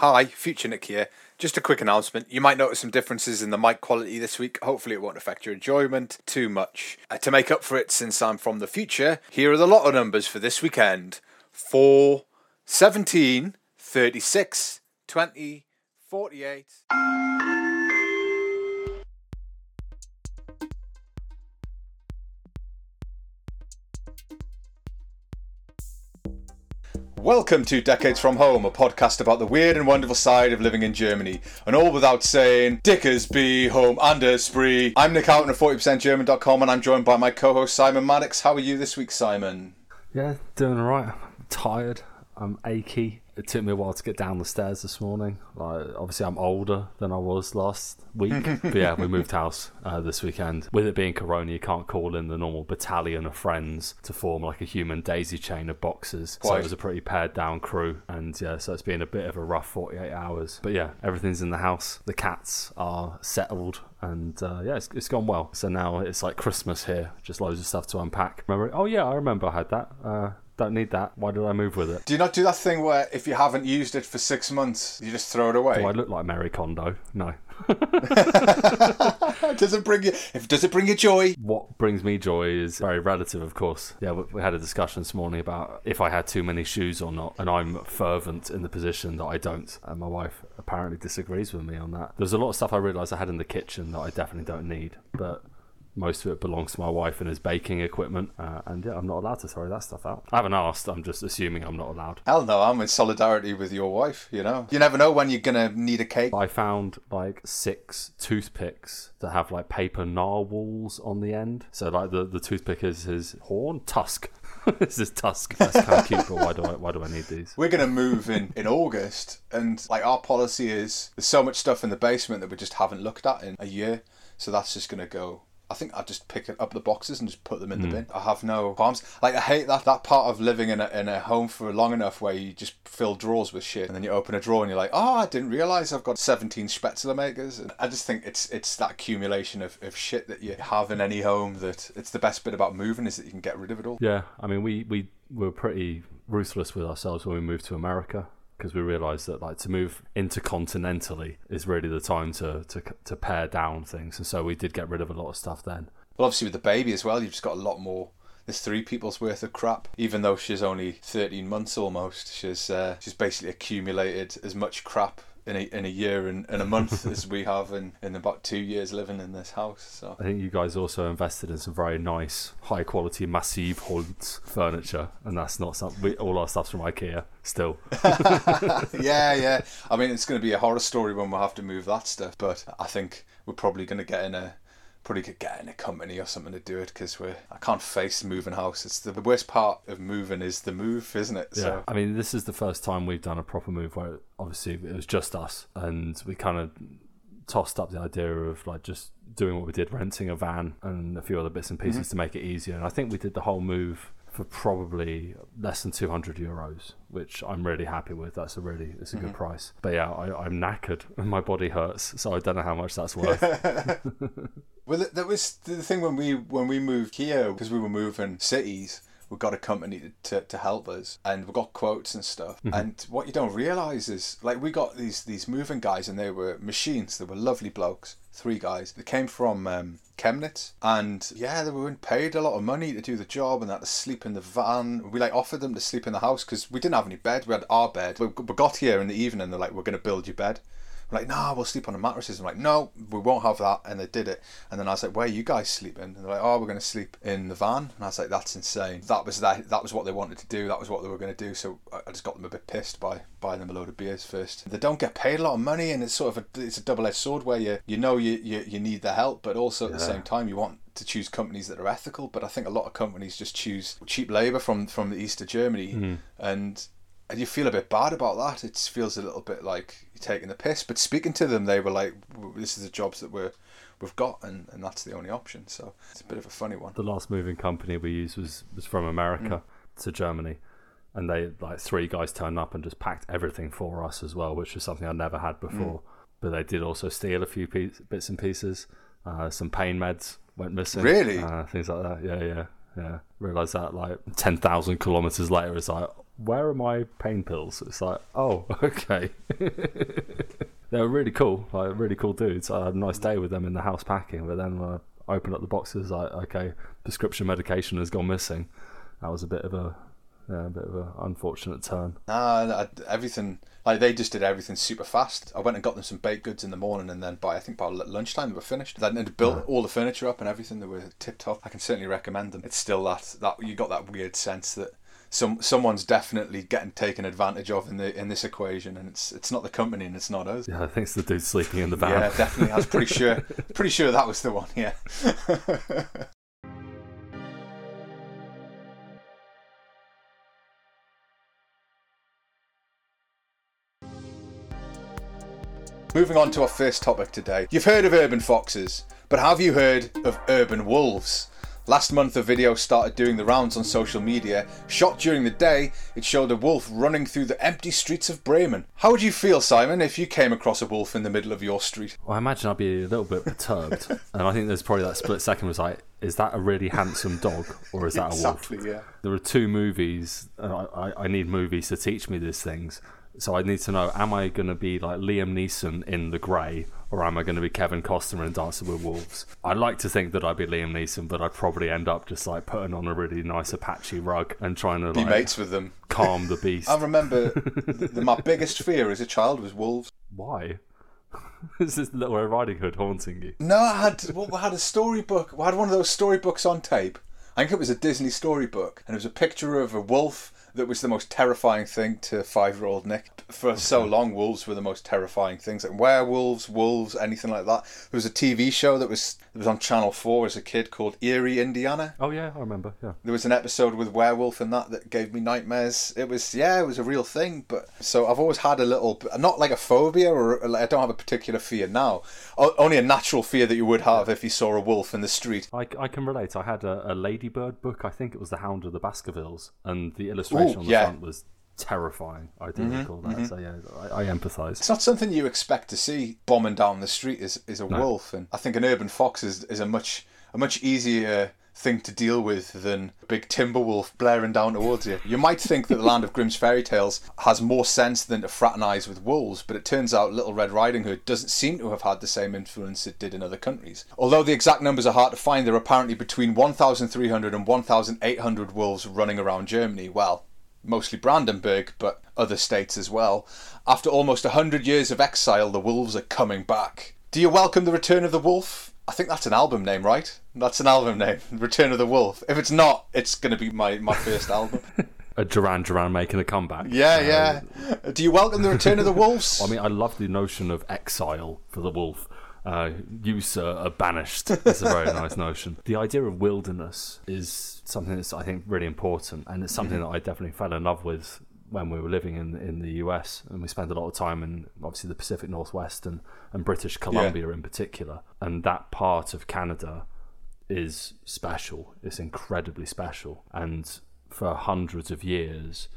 Hi, Future Nick here. Just a quick announcement. You might notice some differences in the mic quality this week. Hopefully, it won't affect your enjoyment too much. Uh, to make up for it, since I'm from the future, here are the lotto numbers for this weekend 4, 17, 36, 20, 48. Welcome to Decades from Home, a podcast about the weird and wonderful side of living in Germany. And all without saying, Dickers be home under spree. I'm Nick Houghton of 40%German.com and I'm joined by my co host Simon Maddox. How are you this week, Simon? Yeah, doing alright. I'm tired. I'm achy. It took me a while to get down the stairs this morning. Like, obviously, I'm older than I was last week. but yeah, we moved house uh, this weekend. With it being Corona, you can't call in the normal battalion of friends to form like a human daisy chain of boxes. So it was a pretty pared down crew. And yeah, so it's been a bit of a rough 48 hours. But yeah, everything's in the house. The cats are settled. And uh, yeah, it's, it's gone well. So now it's like Christmas here. Just loads of stuff to unpack. Remember? Oh yeah, I remember I had that. Uh, don't need that. Why did I move with it? Do you not do that thing where if you haven't used it for six months, you just throw it away? Do I look like Marie Kondo? No. does it bring you? If does it bring you joy? What brings me joy is very relative, of course. Yeah, we- we had a discussion this morning about if I had too many shoes or not, and I'm fervent in the position that I don't. And my wife apparently disagrees with me on that. There's a lot of stuff I realised I had in the kitchen that I definitely don't need, but most of it belongs to my wife and his baking equipment. Uh, and yeah, I'm not allowed to throw that stuff out. I haven't asked. I'm just assuming I'm not allowed. Hell no, I'm in solidarity with your wife. You know, you never know when you're gonna need a cake. I found like six toothpicks that have like paper narwhals on the end. So like the, the toothpick is his horn tusk. this is tusk. That's kind of cute, but why do I why do I need these? We're gonna move in in August, and like our policy is there's so much stuff in the basement that we just haven't looked at in a year, so that's just gonna go. I think I'll just pick up the boxes and just put them in the hmm. bin. I have no qualms. Like I hate that that part of living in a in a home for long enough where you just fill drawers with shit, and then you open a drawer and you're like, oh, I didn't realize I've got 17 Spätzle makers. And I just think it's it's that accumulation of, of shit that you have in any home that it's the best bit about moving is that you can get rid of it all. Yeah, I mean we we were pretty ruthless with ourselves when we moved to America because we realised that like to move intercontinentally is really the time to, to to pare down things, and so we did get rid of a lot of stuff then. Well, obviously with the baby as well, you've just got a lot more. There's three people's worth of crap. Even though she's only 13 months almost, she's uh, she's basically accumulated as much crap in a in a year and, and a month as we have in, in about two years living in this house. So I think you guys also invested in some very nice, high quality, massive Holz furniture, and that's not something. We, all our stuff's from IKEA still. yeah, yeah. I mean, it's going to be a horror story when we have to move that stuff. But I think we're probably going to get in a probably could get in a company or something to do it because we're I can't face moving house. It's the, the worst part of moving is the move, isn't it? Yeah, So I mean, this is the first time we've done a proper move where obviously it was just us, and we kind of tossed up the idea of like just doing what we did, renting a van and a few other bits and pieces mm-hmm. to make it easier. And I think we did the whole move for probably less than 200 euros, which I'm really happy with. That's a really it's a good price. But yeah, I, I'm knackered and my body hurts, so I don't know how much that's worth. Well, that was the thing when we when we moved here because we were moving cities. We got a company to, to, help us, and we got quotes and stuff. And what you don't realize is, like, we got these these moving guys, and they were machines. They were lovely blokes, three guys. They came from um, Chemnitz, and yeah, they were paid a lot of money to do the job, and they had to sleep in the van. We like offered them to sleep in the house because we didn't have any bed. We had our bed. We, we got here in the evening. and They're like, "We're going to build your bed." We're like, nah, we'll sleep on the mattresses. I'm like, no, we won't have that. And they did it. And then I was like, where are you guys sleeping? And they're like, oh, we're going to sleep in the van. And I was like, that's insane. That was that. That was what they wanted to do. That was what they were going to do. So I just got them a bit pissed by buying them a load of beers first. They don't get paid a lot of money, and it's sort of a it's a double edged sword where you you know you, you you need the help, but also at the same time you want to choose companies that are ethical. But I think a lot of companies just choose cheap labour from from the east of Germany, and and you feel a bit bad about that. It feels a little bit like taking the piss. But speaking to them, they were like, "This is the jobs that we're we've got, and, and that's the only option." So it's a bit of a funny one. the last moving company we used was was from America to Germany, and they like three guys turned up and just packed everything for us as well, which was something I'd never had before. But they did also steal a few piece, bits and pieces. Uh, some pain meds went missing. Really? Uh, things like that. Yeah, yeah, yeah. Realized that like ten thousand kilometers later, it's like where are my pain pills? It's like, oh, okay. they were really cool, like really cool dudes. I had a nice day with them in the house packing, but then when I opened up the boxes, like, okay, prescription medication has gone missing. That was a bit of a, yeah, a bit of an unfortunate turn. Nah, everything like they just did everything super fast. I went and got them some baked goods in the morning, and then by I think by lunchtime they were finished. Then they built yeah. all the furniture up and everything. They were tip top. I can certainly recommend them. It's still that that you got that weird sense that some someone's definitely getting taken advantage of in the in this equation, and it's it's not the company and it's not us. Yeah, I think it's the dude sleeping in the van. Yeah, definitely. I was pretty sure pretty sure that was the one. Yeah. Moving on to our first topic today. You've heard of urban foxes, but have you heard of urban wolves? Last month, a video started doing the rounds on social media. Shot during the day, it showed a wolf running through the empty streets of Bremen. How would you feel, Simon, if you came across a wolf in the middle of your street? Well, I imagine I'd be a little bit perturbed. and I think there's probably that split second was like, is that a really handsome dog or is that exactly, a wolf? Exactly, yeah. There are two movies, I, I need movies to teach me these things. So I need to know: Am I going to be like Liam Neeson in The Grey, or am I going to be Kevin Costner in Dancing with Wolves? I'd like to think that I'd be Liam Neeson, but I'd probably end up just like putting on a really nice Apache rug and trying to be like, mates with them, calm the beast. I remember the, the, my biggest fear as a child was wolves. Why? Is this Little Red Riding Hood haunting you? No, I had well, I had a storybook. I had one of those storybooks on tape. I think it was a Disney storybook, and it was a picture of a wolf that was the most terrifying thing to five year old Nick. For so long, wolves were the most terrifying things. Like werewolves, wolves, anything like that. There was a TV show that was that was on Channel 4 as a kid called Eerie, Indiana. Oh, yeah, I remember, yeah. There was an episode with werewolf in that that gave me nightmares. It was, yeah, it was a real thing. But so I've always had a little, not like a phobia or I don't have a particular fear now. Only a natural fear that you would have if you saw a wolf in the street. I, I can relate. I had a, a ladybird book. I think it was The Hound of the Baskervilles. And the illustration Ooh, on the yeah. front was terrifying. I do mm-hmm, recall that. Mm-hmm. So yeah, I, I empathise. It's not something you expect to see bombing down the street. Is is a no. wolf, and I think an urban fox is, is a much a much easier thing to deal with than a big timber wolf blaring down towards you. You might think that the land of Grimm's fairy tales has more sense than to fraternise with wolves, but it turns out Little Red Riding Hood doesn't seem to have had the same influence it did in other countries. Although the exact numbers are hard to find, there are apparently between 1,300 and 1,800 wolves running around Germany. Well, mostly Brandenburg, but other states as well. After almost a hundred years of exile, the wolves are coming back. Do you welcome the return of the wolf? I think that's an album name, right? That's an album name, Return of the Wolf. If it's not, it's going to be my, my first album. a Duran Duran making a comeback. Yeah, uh, yeah. Do you welcome the return of the wolves? I mean, I love the notion of exile for the wolf. Uh, you, sir, are banished. It's a very nice notion. The idea of wilderness is something that's, I think, really important, and it's something mm-hmm. that I definitely fell in love with when we were living in in the US, and we spent a lot of time in obviously the Pacific Northwest and, and British Columbia yeah. in particular. And that part of Canada is special. It's incredibly special, and for hundreds of years,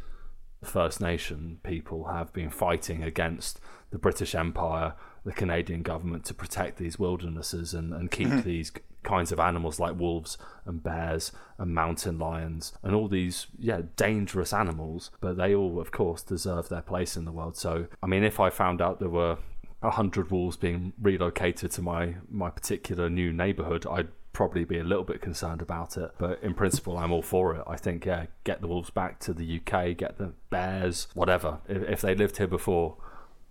First Nation people have been fighting against the British Empire the Canadian government to protect these wildernesses and, and keep mm-hmm. these kinds of animals like wolves and bears and mountain lions and all these yeah dangerous animals but they all of course deserve their place in the world. So i mean if i found out there were a hundred wolves being relocated to my my particular new neighborhood i'd probably be a little bit concerned about it. But in principle i'm all for it. I think yeah get the wolves back to the uk get the bears whatever. If, if they lived here before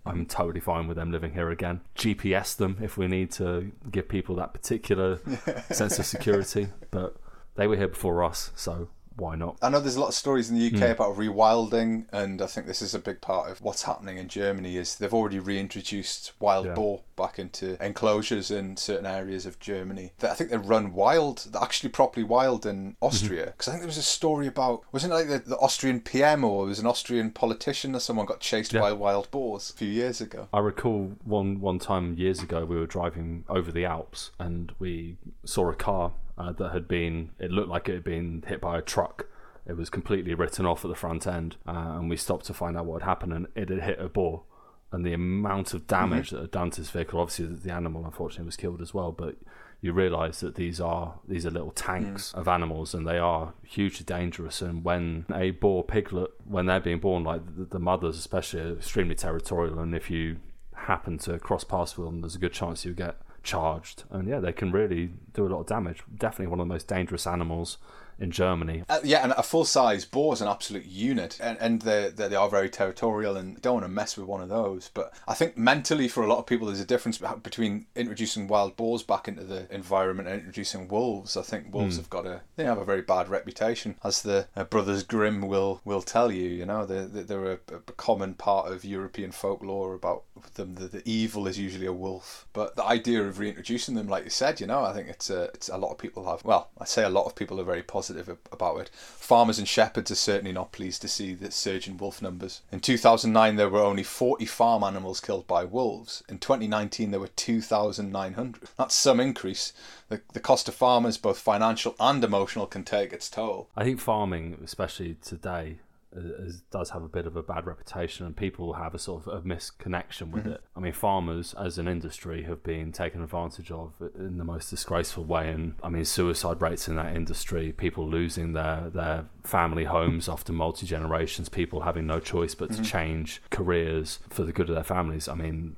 I'm totally fine with them living here again. GPS them if we need to give people that particular sense of security, but they were here before us, so why not? I know there's a lot of stories in the UK mm. about rewilding, and I think this is a big part of what's happening in Germany. Is they've already reintroduced wild yeah. boar back into enclosures in certain areas of Germany. I think they run wild, they're actually properly wild in Austria. Because mm-hmm. I think there was a story about wasn't it like the, the Austrian PM or it was an Austrian politician or someone got chased yeah. by wild boars a few years ago. I recall one one time years ago we were driving over the Alps and we saw a car uh, that had been, it looked like it had been hit by a truck. It was completely written off at the front end, uh, and we stopped to find out what had happened, and it had hit a boar. And the amount of damage mm-hmm. that had done to this vehicle, obviously the animal unfortunately was killed as well, but you realise that these are these are little tanks mm. of animals, and they are hugely dangerous. And when a boar piglet, when they're being born, like the, the mothers especially, are extremely territorial, and if you happen to cross paths with them, there's a good chance you get charged. And yeah, they can really do a lot of damage. Definitely one of the most dangerous animals in Germany. Uh, yeah, and a full size boar is an absolute unit, and, and they, they are very territorial and don't want to mess with one of those. But I think mentally, for a lot of people, there's a difference between introducing wild boars back into the environment and introducing wolves. I think wolves mm. have got a they have a very bad reputation, as the uh, Brothers Grimm will will tell you. You know, they're, they're a, a common part of European folklore about them. The, the evil is usually a wolf, but the idea of reintroducing them, like you said, you know, I think it's a it's a lot of people have. Well, I say a lot of people are very positive positive about it. Farmers and shepherds are certainly not pleased to see the surge in wolf numbers. In 2009, there were only 40 farm animals killed by wolves. In 2019, there were 2,900. That's some increase. The, the cost to farmers, both financial and emotional, can take its toll. I think farming, especially today, is, does have a bit of a bad reputation, and people have a sort of a misconnection with mm-hmm. it. I mean, farmers as an industry have been taken advantage of in the most disgraceful way, and I mean, suicide rates in that industry, people losing their their family homes after multi generations, people having no choice but mm-hmm. to change careers for the good of their families. I mean,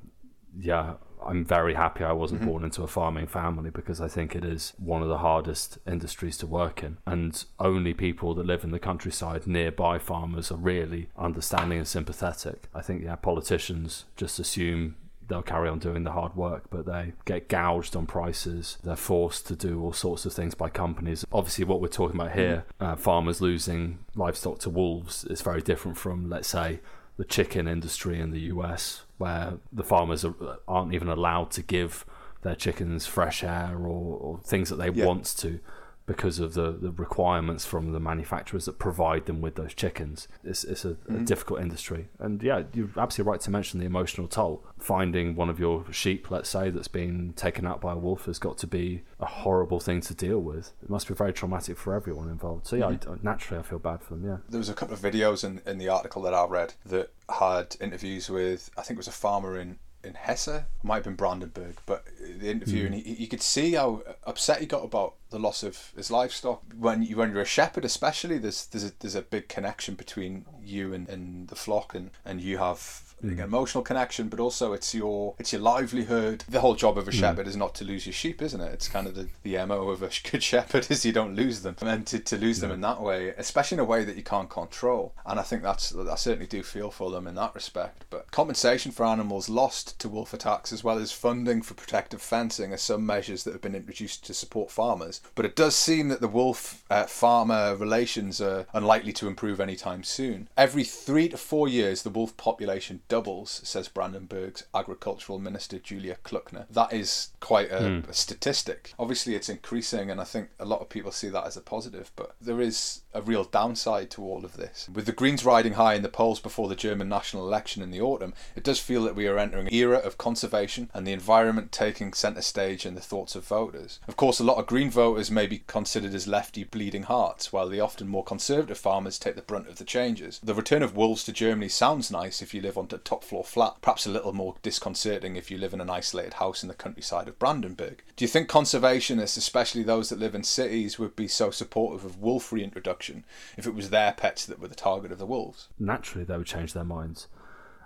yeah, I'm very happy I wasn't mm-hmm. born into a farming family because I think it is one of the hardest industries to work in. And only people that live in the countryside nearby farmers are really understanding and sympathetic. I think, yeah, politicians just assume they'll carry on doing the hard work, but they get gouged on prices. They're forced to do all sorts of things by companies. Obviously, what we're talking about here, mm-hmm. uh, farmers losing livestock to wolves, is very different from, let's say, the chicken industry in the US, where the farmers are, aren't even allowed to give their chickens fresh air or, or things that they yeah. want to because of the, the requirements from the manufacturers that provide them with those chickens. It's, it's a, mm-hmm. a, difficult industry. And yeah, you're absolutely right to mention the emotional toll. Finding one of your sheep, let's say, that's been taken out by a wolf has got to be a horrible thing to deal with. It must be very traumatic for everyone involved. So yeah, mm-hmm. I, naturally I feel bad for them, yeah. There was a couple of videos in, in the article that I read that had interviews with, I think it was a farmer in, in Hesse, it might have been Brandenburg, but the interview, mm. and he, you could see how upset he got about the loss of his livestock. When you when you're a shepherd, especially, there's there's a, there's a big connection between you and, and the flock, and, and you have mm. an emotional connection, but also it's your it's your livelihood. The whole job of a mm. shepherd is not to lose your sheep, isn't it? It's kind of the, the mo of a good shepherd is you don't lose them, and to, to lose yeah. them in that way, especially in a way that you can't control. And I think that's I certainly do feel for them in that respect. But compensation for animals lost to wolf attacks, as well as funding for protective fencing, are some measures that have been introduced to support farmers. But it does seem that the wolf uh, farmer relations are unlikely to improve anytime soon. Every three to four years, the wolf population doubles, says Brandenburg's agricultural minister Julia Klöckner. That is quite a, mm. a, statistic. Obviously, it's increasing, and I think a lot of people see that as a positive, but there is a real downside to all of this. With the Greens riding high in the polls before the German national election in the autumn, it does feel that we are entering an era of conservation and the environment taking centre stage in the thoughts of voters. Of course, a lot of Green voters may be considered as lefty bleeding hearts, while the often more conservative farmers take the brunt of the changes. The return of wolves to Germany sounds nice if you live on a top floor flat, perhaps a little more disconcerting if you live in an isolated house in the countryside of Brandenburg. Do you think conservationists, especially those that live in cities, would be so supportive of wolf reintroduction if it was their pets that were the target of the wolves? Naturally, they would change their minds.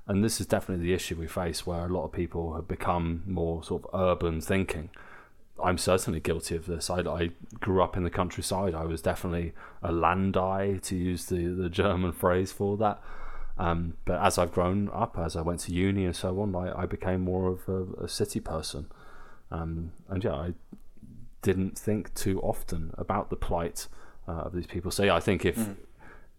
And this is definitely the issue we face where a lot of people have become more sort of urban thinking. I'm certainly guilty of this. I, I, grew up in the countryside. I was definitely a landei, to use the, the German phrase for that. Um, but as I've grown up, as I went to uni and so on, I, I became more of a, a city person. Um, and yeah, I didn't think too often about the plight uh, of these people. So yeah, I think if mm.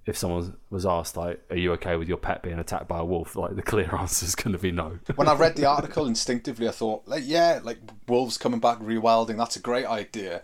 if someone was asked like, "Are you okay with your pet being attacked by a wolf?" like the clear answer is going to be no. when I read the article, instinctively I thought, like, yeah, like wolves coming back rewilding, that's a great idea.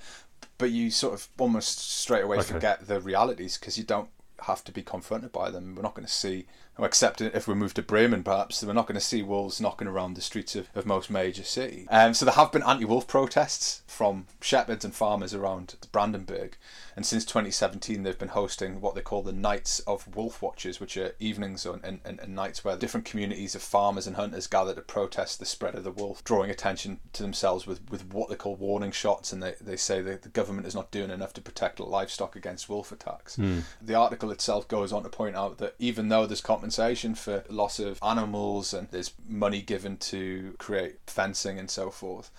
But you sort of almost straight away okay. forget the realities because you don't have to be confronted by them. We're not going to see except if we move to Bremen, perhaps we're not going to see wolves knocking around the streets of, of most major cities. Um, so there have been anti-wolf protests from shepherds and farmers around Brandenburg, and since 2017 they've been hosting what they call the Nights of Wolf Watches, which are evenings and, and, and nights where different communities of farmers and hunters gather to protest the spread of the wolf, drawing attention to themselves with, with what they call warning shots, and they, they say that the government is not doing enough to protect livestock against wolf attacks. Mm. The article itself goes on to point out that even though there's compensation for loss of animals and there's money given to create fencing and so forth,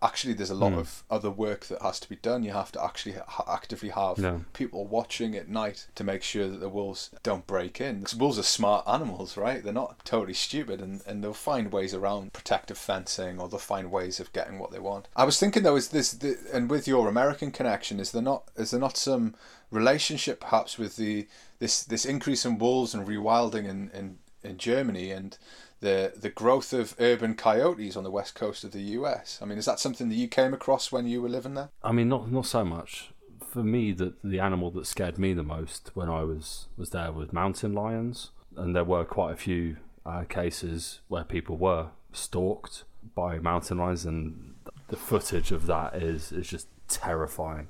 actually there's a lot Mm. of other work that has to be done. You have to actually ha- actively have Yeah. people watching at night to make sure that the wolves don't break in. 'Cause wolves are smart animals, right? They're not totally stupid, and, and they'll find ways around protective fencing, or they'll find ways of getting what they want. I was thinking though, is this the, and with your American connection, is there not is there not some relationship perhaps with the this this increase in wolves and rewilding in in, in Germany and the the growth of urban coyotes on the west coast of the US. I mean, is that something that you came across when you were living there? I mean, not not so much. For me, the the animal that scared me the most when I was was there was mountain lions, and there were quite a few uh, cases where people were stalked by mountain lions, and the footage of that is is just terrifying.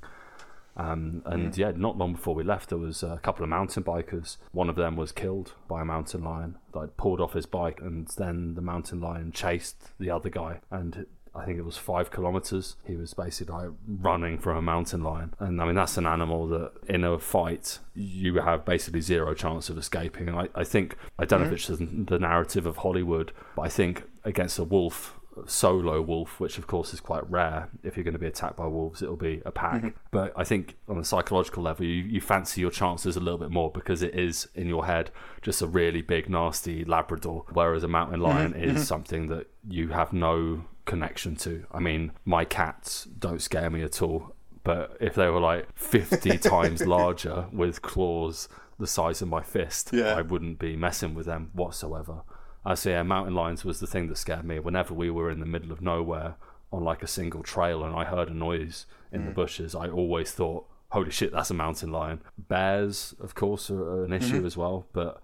Um, and yeah, not long before we left, there was a couple of mountain bikers. One of them was killed by a mountain lion. Like pulled off his bike, and then the mountain lion chased the other guy, and I think it was five kilometers. He was basically like running from a mountain lion, and I mean that's an animal that in a fight you have basically zero chance of escaping. And I, I think I don't know if it's the narrative of Hollywood, but I think against a wolf solo wolf, which of course is quite rare. If you're going to be attacked by wolves, it'll be a pack. Mm-hmm. But I think on a psychological level, you, you fancy your chances a little bit more because it is in your head just a really big, nasty Labrador, whereas a mountain mm-hmm. lion is mm-hmm. something that you have no connection to. I mean, my cats don't scare me at all. But if they were like 50 times larger with claws the size of my fist, Yeah. I wouldn't be messing with them whatsoever. I say yeah, mountain lions was the thing that scared me. Whenever we were in the middle of nowhere on like a single trail and I heard a noise in the bushes, I always thought, "Holy shit, that's a mountain lion." Bears, of course, are an issue as well. But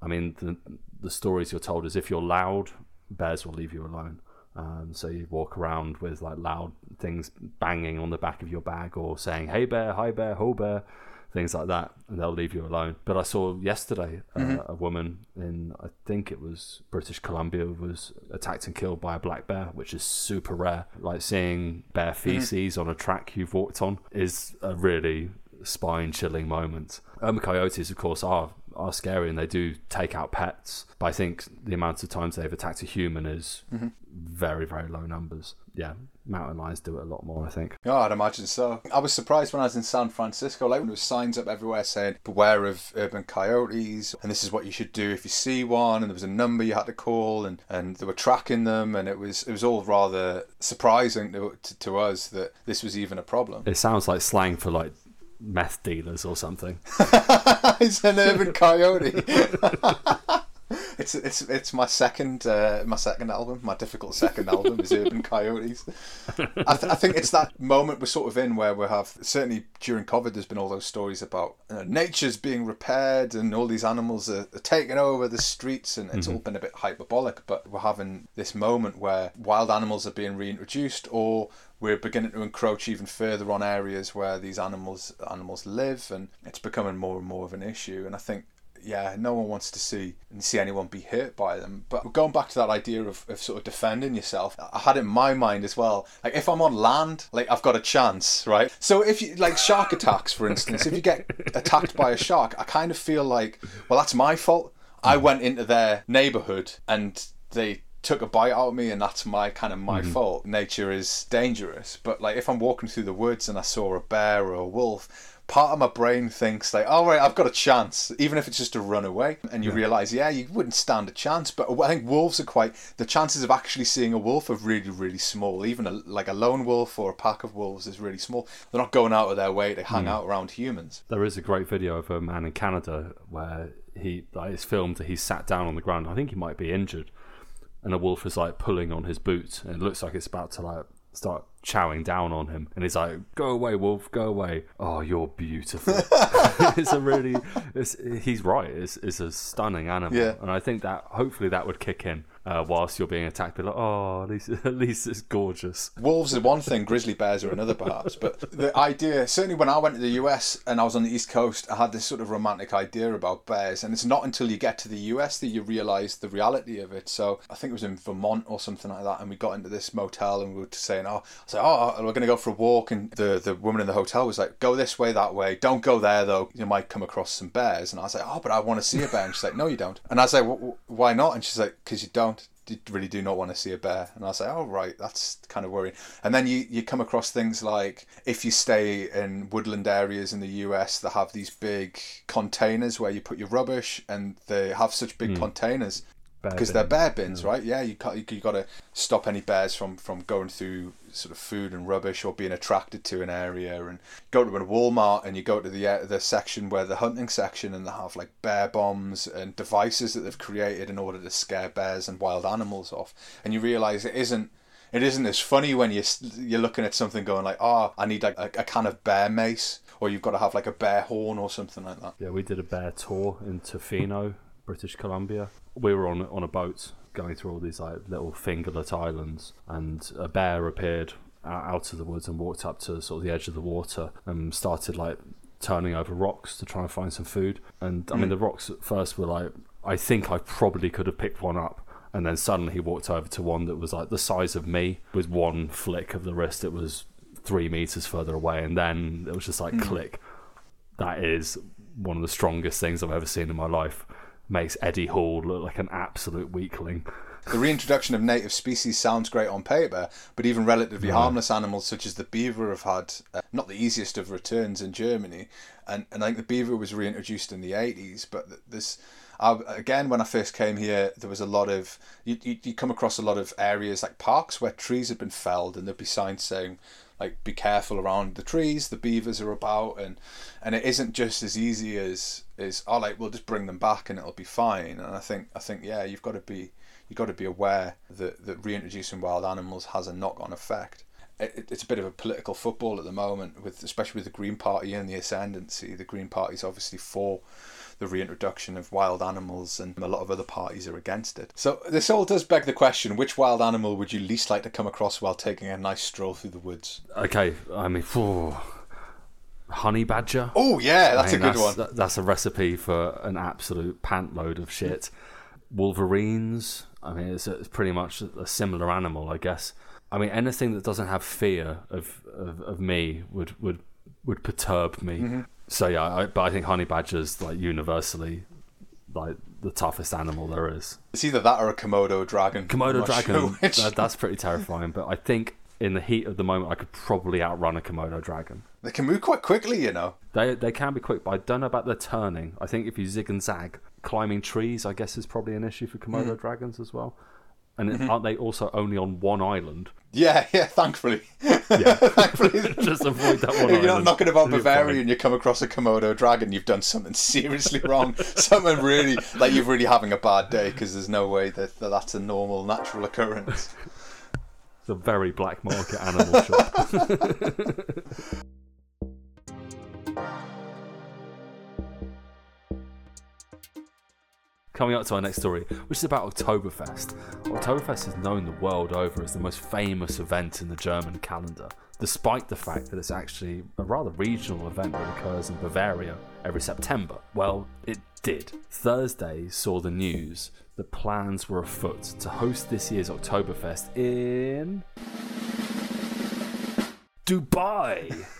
I mean, the the stories you're told is if you're loud, bears will leave you alone. Um, so you walk around with like loud things banging on the back of your bag or saying "Hey bear, hi bear, ho bear," things like that, and they'll leave you alone. But I saw yesterday uh, a woman in I think it was British Columbia was attacked and killed by a black bear, which is super rare. Like seeing bear feces on a track you've walked on is a really spine chilling moment. Um, coyotes, of course, are are scary and they do take out pets, but I think the amount of times they've attacked a human is very very low numbers. Yeah, mountain lions do it a lot more. I think. Yeah, I'd imagine so. I was surprised when I was in San Francisco, like when there was signs up everywhere saying "Beware of urban coyotes," and this is what you should do if you see one, and there was a number you had to call, and, and they were tracking them, and it was it was all rather surprising to, to, to us that this was even a problem. It sounds like slang for like meth dealers or something. it's an urban coyote. It's it's it's my second uh, my second album. My difficult second album is Urban Coyotes. I, th- I think it's that moment we're sort of in where we have certainly during COVID. There's been all those stories about uh, nature's being repaired and all these animals are, are taking over the streets, and it's all been a bit hyperbolic. But we're having this moment where wild animals are being reintroduced, or we're beginning to encroach even further on areas where these animals animals live, and it's becoming more and more of an issue. And I think yeah, no one wants to see and see anyone be hurt by them. But going back to that idea of, of sort of defending yourself, I had it in my mind as well. Like if I'm on land, like I've got a chance, right? So if you like shark attacks, for instance, if you get attacked by a shark, I kind of feel like, well, that's my fault. I hmm. went into their neighborhood and they took a bite out of me and that's my kind of my hmm. fault nature is dangerous but like if i'm walking through the woods and i saw a bear or a wolf part of my brain thinks like all right i've got a chance even if it's just to run away. And you realize yeah you wouldn't stand a chance. But i think wolves are quite the chances of actually seeing a wolf are really really small. Even a, like a lone wolf or a pack of wolves is really small. They're not going out of their way to hang mm. out around humans. There is a great video of a man in Canada where he like, it's filmed. He's sat down on the ground. I think he might be injured, and a wolf is like pulling on his boot, and it looks like it's about to like start chowing down on him, and he's like, "Go away, wolf, go away." Oh, you're beautiful. it's a really, it's, he's right. It's, it's a stunning animal, Yeah. and I think that hopefully that would kick in uh, whilst you're being attacked. Be like, "Oh, at least at least it's gorgeous." Wolves are one thing, grizzly bears are another, perhaps. But the idea, certainly when I went to the US and I was on the East Coast, I had this sort of romantic idea about bears. And it's not until you get to the US that you realise the reality of it. So I think it was in Vermont or something like that. And we got into this motel and we were saying, oh, I was like, oh, we're going to go for a walk. And the, the woman in the hotel was like, go this way, that way. Don't go there, though. You might come across some bears. And I was like, oh, but I want to see a bear. And she's like, no, you don't. And I was like, "Wh- wh- why not? And she's like, because you don't really do not want to see a bear. And I say, like, oh, right, that's kind of worrying. And then you, you come across things like if you stay in woodland areas in the US that have these big containers where you put your rubbish and they have such big hmm. containers Bear because they're bear bins, right? Yeah, you can't, you, you got to stop any bears from, from going through sort of food and rubbish or being attracted to an area. And go to a Walmart and you go to the uh, the section where the hunting section and they have like bear bombs and devices that they've created in order to scare bears and wild animals off. And you realise it isn't. It isn't as funny when you you're looking at something going like, oh, I need like a, a can of bear mace, or you've got to have like a bear horn or something like that. Yeah, we did a bear tour in Tofino, British Columbia. We were on on a boat going through all these like little fingerlet islands, and a bear appeared out of the woods and walked up to sort of the edge of the water and started like turning over rocks to try and find some food. And I mean, hmm. the rocks at first were like, I think I probably could have picked one up. And then suddenly he walked over to one that was like the size of me with one flick of the wrist. It was three meters further away. And then it was just like hmm. click that is one of the strongest things I've ever seen in my life. Makes Eddie Hall look like an absolute weakling. The reintroduction of native species sounds great on paper, but even relatively harmless animals such as the beaver have had uh, not the easiest of returns in Germany. And, and I think the beaver was reintroduced in the 80s, but this. I, again, when I first came here, there was a lot of you, you you come across a lot of areas like parks where trees had been felled, and there'd be signs saying like be careful around the trees the beavers are about and and it isn't just as easy as as oh like we'll just bring them back and it'll be fine. And i think i think yeah you've got to be you've got to be aware that that reintroducing wild animals has a knock-on effect. It- it's a bit of a political football at the moment with especially with the green party and the ascendancy. The green party's obviously for the reintroduction of wild animals, and a lot of other parties are against it. So this all does beg the question: which wild animal would you least like to come across while taking a nice stroll through the woods? Okay, I mean, phew. honey badger. Oh yeah, that's I mean, a good that's, one. that- that's a recipe for an absolute pant load of shit. Wolverines. I mean, it's, it's pretty much a similar animal, I guess. I mean, anything that doesn't have fear of, of, of me would, would would perturb me. Mm-hmm. So yeah, I, but I think honey badger's like universally like the toughest animal there is. It's either that or a Komodo dragon. Komodo dragon, sure that, that's pretty terrifying. But I think in the heat of the moment, I could probably outrun a Komodo dragon. They can move quite quickly, you know. They they can be quick, but I don't know about their turning. I think if you zig and zag, climbing trees, I guess is probably an issue for Komodo Mm-hmm. dragons as well. And aren't they also only on one island? Yeah, yeah. Thankfully, Yeah, thankfully. just avoid that one If you're not knocking about Bavaria and you come across a Komodo dragon, you've done something seriously wrong. something really, like you're really having a bad day because there's no way that, that that's a normal, natural occurrence. It's a very black market animal shop. Coming up to our next story, which is about Oktoberfest. Oktoberfest is known the world over as the most famous event in the German calendar, despite the fact that it's actually a rather regional event that occurs in Bavaria every September. Well, it did. Thursday saw the news that plans were afoot to host this year's Oktoberfest in. Dubai!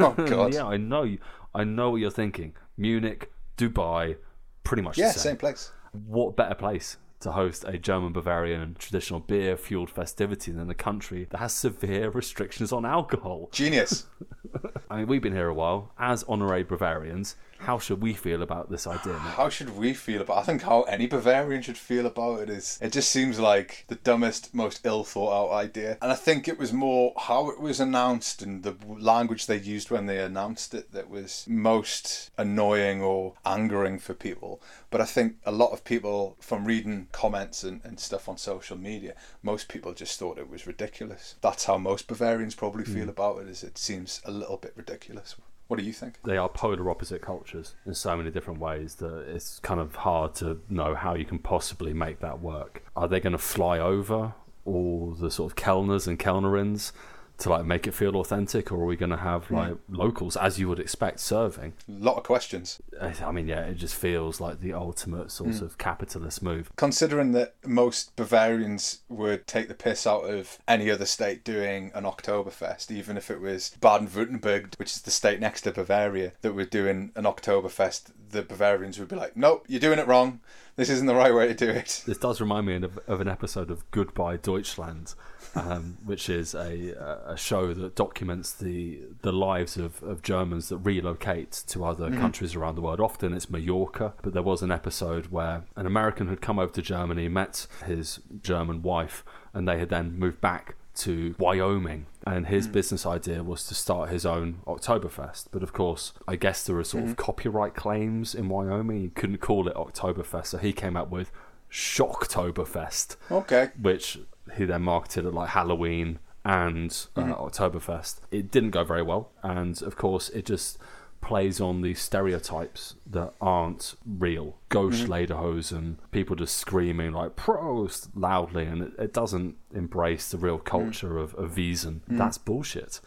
Oh God. yeah, I know. you- I know what you're thinking. Munich, Dubai, pretty much Yeah, the same. same place. What better place to host a German Bavarian traditional beer fueled festivity than a country that has severe restrictions on alcohol? Genius. I mean, we've been here a while. As honorary Bavarians, how should we feel about this idea? Mate? How should we feel about? I think how any Bavarian should feel about it is. It just seems like the dumbest, most ill thought out idea. And I think it was more how it was announced and the language they used when they announced it that was most annoying or angering for people. But I think a lot of people, from reading comments and, and stuff on social media, most people just thought it was ridiculous. That's how most Bavarians probably feel hmm. about it. Is it seems a little bit ridiculous. What do you think? they are polar opposite cultures in so many different ways that it's kind of hard to know how you can possibly make that work. Are they going to fly over all the sort of Kellners and Kellnerins to like make it feel authentic, or are we going to have like locals, as you would expect, serving? A lot of questions. I I mean, yeah, it just feels like the ultimate sort Hmm. of capitalist move. Considering that most Bavarians would take the piss out of any other state doing an Oktoberfest, even if it was Baden Württemberg, which is the state next to Bavaria, that were doing an Oktoberfest, the Bavarians would be like, nope, you're doing it wrong. This isn't the right way to do it. This does remind me of, of an episode of Goodbye Deutschland, um, which is a, a show that documents the the lives of, of Germans that relocate to other mm-hmm. countries around the world. Often it's Mallorca, but there was an episode where an American had come over to Germany, met his German wife, and they had then moved back to Wyoming. And his mm. business idea was to start his own Oktoberfest. But of course, I guess there were sort of mm-hmm. copyright claims in Wyoming. You couldn't call it Oktoberfest. So he came up with Shocktoberfest, Okay. which he then marketed at like Halloween and uh, mm-hmm. Oktoberfest. It didn't go very well. And of course, it just plays on these stereotypes that aren't real. Ghost mm-hmm. lederhosen, people just screaming like Prost loudly, and it, it doesn't embrace the real mm. culture of, of Wiesn. Mm. That's bullshit.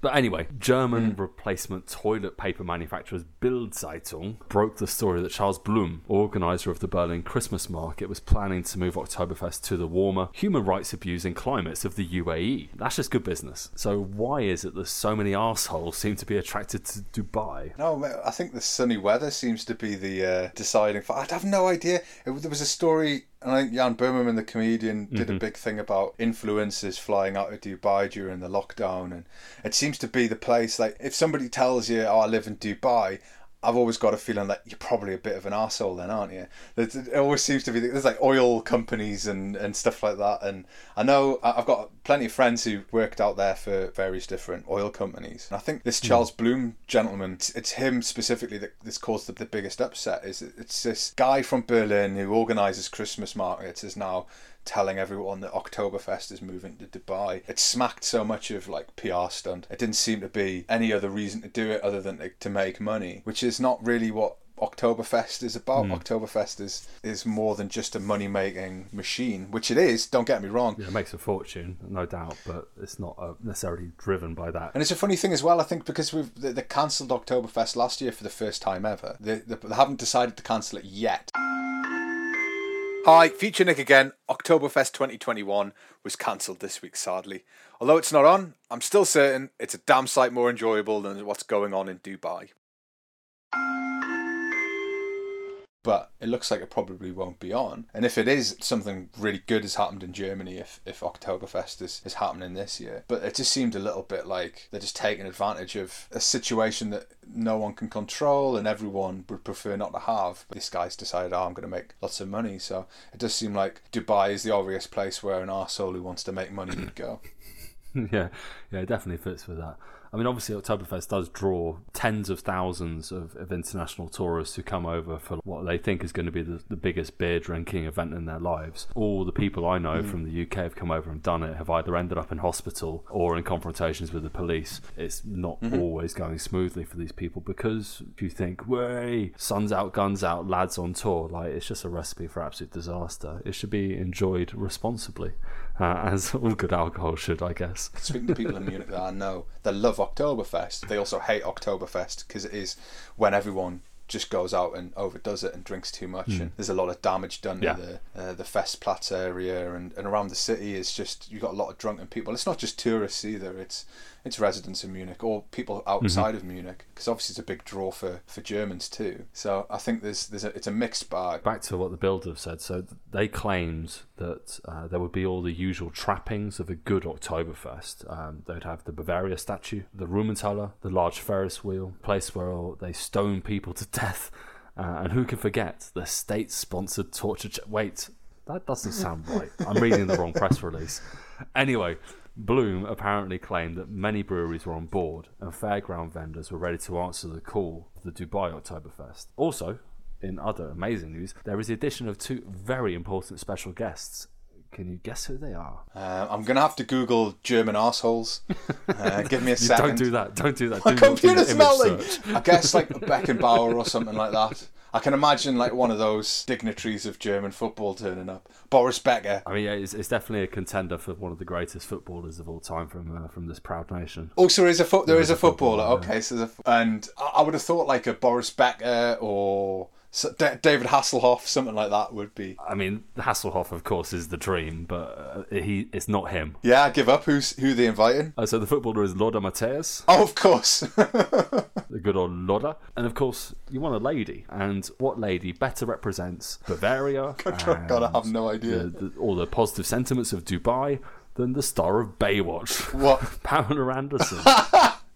But anyway, German replacement toilet paper manufacturers Bild-Zeitung broke the story that Charles Blum, organizer of the Berlin Christmas market, was planning to move Oktoberfest to the warmer, human rights abusing climates of the UAE. That's just good business. So why is it that so many assholes seem to be attracted to Dubai? No, I think the sunny weather seems to be the uh, deciding factor. I have no idea. It, there was a story, and I think Jan Böhmermann, the comedian, did a mm-hmm. big thing about influencers flying out of Dubai during the lockdown, and it seems to be the place. Like, if somebody tells you, "Oh, I live in Dubai," I've always got a feeling that you're probably a bit of an asshole then, aren't you? It always seems to be there's like oil companies and, and stuff like that, and I know I've got plenty of friends who worked out there for various different oil companies. And I think this hmm. Charles Bloom gentleman, it's, it's him specifically that this caused the, the biggest upset. Is it's this guy from Berlin who organises Christmas markets is now telling everyone that Oktoberfest is moving to Dubai. It smacked so much of like PR stunt. It didn't seem to be any other reason to do it other than to, to make money, which is not really what Oktoberfest is about. Oktoberfest is is more than just a money making machine, which it is. Don't get me wrong. Yeah, it makes a fortune, no doubt, but it's not uh, necessarily driven by that. And it's a funny thing as well. I think because we've they, they cancelled Oktoberfest last year for the first time ever. They, they, they haven't decided to cancel it yet. Hi, Future Nick again. Oktoberfest 2021 was cancelled this week, sadly. Although it's not on, I'm still certain it's a damn sight more enjoyable than what's going on in Dubai. But it looks like it probably won't be on. And if it is, something really good has happened in Germany if, if Oktoberfest is, is happening this year. But it just seemed a little bit like they're just taking advantage of a situation that no one can control and everyone would prefer not to have. But this guy's decided, oh, I'm going to make lots of money. So it does seem like Dubai is the obvious place where an arsehole who wants to make money would go. yeah, yeah, it definitely fits with that. I mean, obviously, Oktoberfest does draw tens of thousands of, of international tourists who come over for what they think is going to be the, the biggest beer drinking event in their lives. All the people I know from the UK have come over and done it have either ended up in hospital or in confrontations with the police. It's not always going smoothly for these people because you think, way, sun's out, guns out, lads on tour. Like, it's just a recipe for absolute disaster. It should be enjoyed responsibly, uh, as all good alcohol should, I guess. Speaking to people in Munich that I know, they love Oktoberfest. They also hate Oktoberfest because it is when everyone just goes out and overdoes it and drinks too much, and there's a lot of damage done Yeah. to the uh, the Festplatz area and, and around the city. It's just you've got a lot of drunken people. It's not just tourists either. It's it's residents in Munich or people outside of Munich because obviously it's a big draw for, for Germans too. So I think there's there's a, it's a mixed bag. back to what the builder said. So they claimed that uh, there would be all the usual trappings of a good Oktoberfest. Um, they'd have the Bavaria statue, the Rumenthaler, the large Ferris wheel, place where they stone people to death. Uh, and who can forget the state sponsored torture? Ch- Wait, that doesn't sound right. I'm reading the wrong press release. Anyway, Bloom apparently claimed that many breweries were on board and fairground vendors were ready to answer the call of the Dubai Oktoberfest. Also, in other amazing news, there is the addition of two very important special guests. Can you guess who they are? Uh, I'm gonna have to Google German assholes. Uh, give me a second. don't do that. Don't do that. My Do not do the computer's melting. I guess like Beckenbauer or something like that. I can imagine like one of those dignitaries of German football turning up. Boris Becker. I mean, yeah, it's, it's definitely a contender for one of the greatest footballers of all time from uh, from this proud nation. Also, there is a foot. There is is a footballer, footballer. Okay, so there's a, and I I would have thought like a Boris Becker or s- Da- David Hasselhoff, something like that would be. I mean, Hasselhoff, of course, is the dream, but uh, he it's not him. Yeah, I give up. Who's who they inviting? Uh, so the footballer is Lothar Matthäus, Oh, of course. the good old Lothar, and of course you want a lady, and what lady better represents Bavaria? God, I have no idea. the, the, all the positive sentiments of Dubai than the star of Baywatch, what? Pamela Anderson.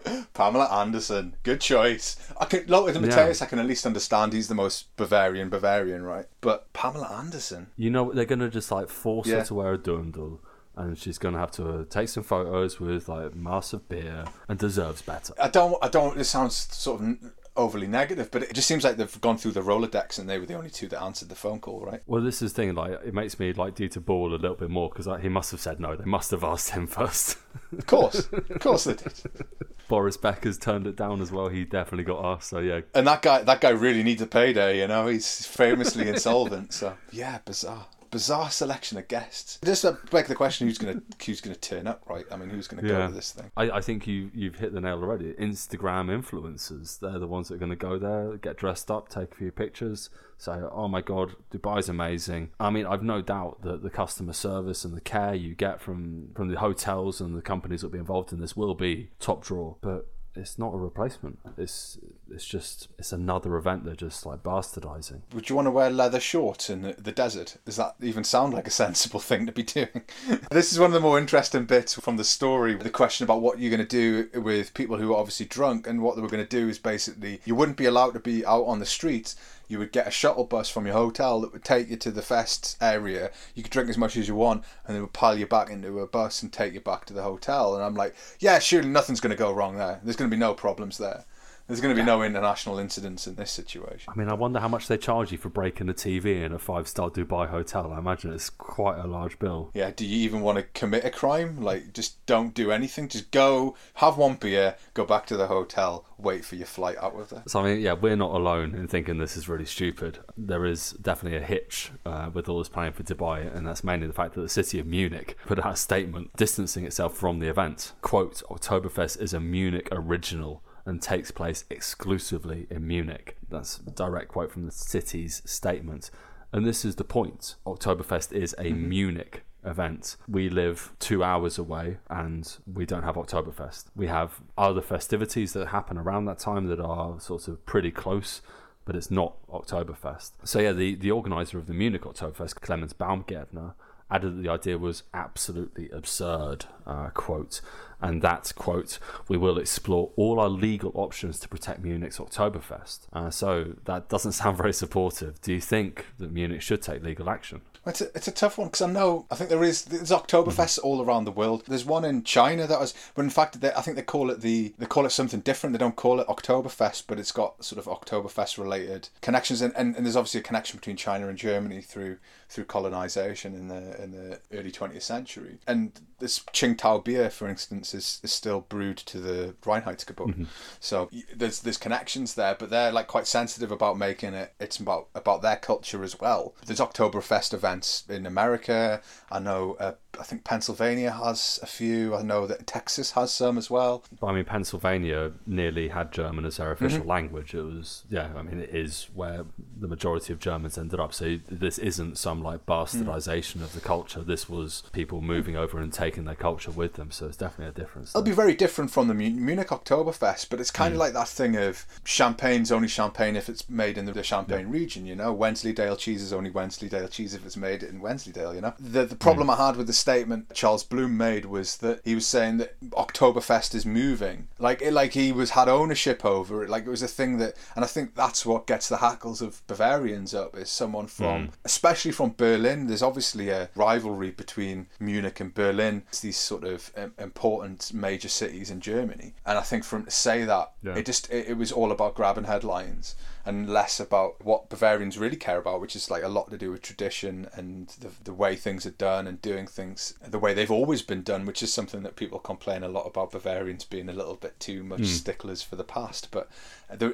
Pamela Anderson. Good choice. I can Lothar Matthäus. I can at least understand he's the most Bavarian Bavarian, right? But Pamela Anderson. You know they're gonna just like force Yeah. her to wear a dirndl, and she's gonna have to uh, take some photos with like massive beer, and deserves better. I don't. I don't. This sounds sort of overly negative, but it just seems like they've gone through the Rolodex and they were the only two that answered the phone call, right? Well, this is the thing. Like, it makes me like Dieter Ball a little bit more because like, he must have said no. They must have asked him first. Of course, of course they did. Boris Becker's turned it down as well. He definitely got asked. So yeah, And that guy, that guy really needs a payday. You know, he's famously insolvent. So yeah, bizarre, bizarre selection of guests. Just uh, beg the question: Who's gonna, who's gonna turn up, right? I mean, who's gonna go to this thing? I, I think you you've hit the nail already. Instagram influencers, they're the ones that are going to go there, get dressed up, take a few pictures, say, "Oh my god, Dubai's amazing." I mean, I've no doubt that the customer service and the care you get from from the hotels and the companies that will be involved in this will be top drawer, but it's not a replacement. It's it's just it's another event they're just like bastardizing. Would you want to wear leather shorts in the, the desert? Does that even sound like a sensible thing to be doing? this is one of the more interesting bits from the story. The question about what you're going to do with people who are obviously drunk, and what they were going to do is basically you wouldn't be allowed to be out on the streets. You would get a shuttle bus from your hotel that would take you to the fest area. You could drink as much as you want, and they would pile you back into a bus and take you back to the hotel. And I'm like, yeah, surely nothing's going to go wrong there. There's going to be no problems there. There's going to be no international incidents in this situation. I mean, I wonder how much they charge you for breaking a TV in a five star Dubai hotel. I imagine it's quite a large bill. Yeah, do you even want to commit a crime? Like, just don't do anything. Just go, have one beer, go back to the hotel, wait for your flight out of there. So I mean, yeah, we're not alone in thinking this is really stupid. There is definitely a hitch uh, with all this planning for Dubai, and that's mainly the fact that the city of Munich put out a statement distancing itself from the event. "Quote: Oktoberfest is a Munich original." And takes place exclusively in Munich. That's a direct quote from the city's statement. And this is the point. Oktoberfest is a Munich event. We live two hours away and we don't have Oktoberfest. We have other festivities that happen around that time that are sort of pretty close, but it's not Oktoberfest. So, yeah, the, the organizer of the Munich Oktoberfest, Clemens Baumgärtner, added that the idea was absolutely absurd, uh, quote, and that, quote, we will explore all our legal options to protect Munich's Oktoberfest. Uh, so that doesn't sound very supportive. Do you think that Munich should take legal action? It's a, it's a tough one because I know I think there is there's Oktoberfests all around the world. There's one in China that was, but in fact they, I think they call it the they call it something different. They don't call it Oktoberfest, but it's got sort of Oktoberfest related connections, and, and, and there's obviously a connection between China and Germany through through colonization in the in the early 20th century. And this Tsingtao beer, for instance, is, is still brewed to the Reinheitsgebot. So there's there's connections there, but they're like quite sensitive about making it. It's about about their culture as well. There's Oktoberfest events in America. I know. Uh, I think Pennsylvania has a few. I know that Texas has some as well. I mean, Pennsylvania nearly had German as their Mm-hmm. official language. It was, yeah, I mean, it is where the majority of Germans ended up. So this isn't some like bastardization hmm. of the culture. This was people moving over and taking their culture with them. So it's definitely a difference. It'll be very different from the Munich Oktoberfest, but it's kind of hmm. like that thing of champagne's only champagne if it's made in the Champagne region, you know. Wensleydale cheese is only Wensleydale cheese if it's made in Wensleydale, you know. The the hmm. problem I had with the statement Charles Bloom made was that he was saying that Oktoberfest is moving, like it, like he was had ownership over it, like it was a thing that, and I think that's what gets the hackles of Bavarians up is someone from, especially from Berlin. There's obviously a rivalry between Munich and Berlin. It's these sort of um, important major cities in Germany, and I think for him to say that, Yeah. it just it, it was all about grabbing headlines and less about what Bavarians really care about, which is like a lot to do with tradition and the, the way things are done and doing things the way they've always been done, which is something that people complain a lot about Bavarians being a little bit too much sticklers for the past. But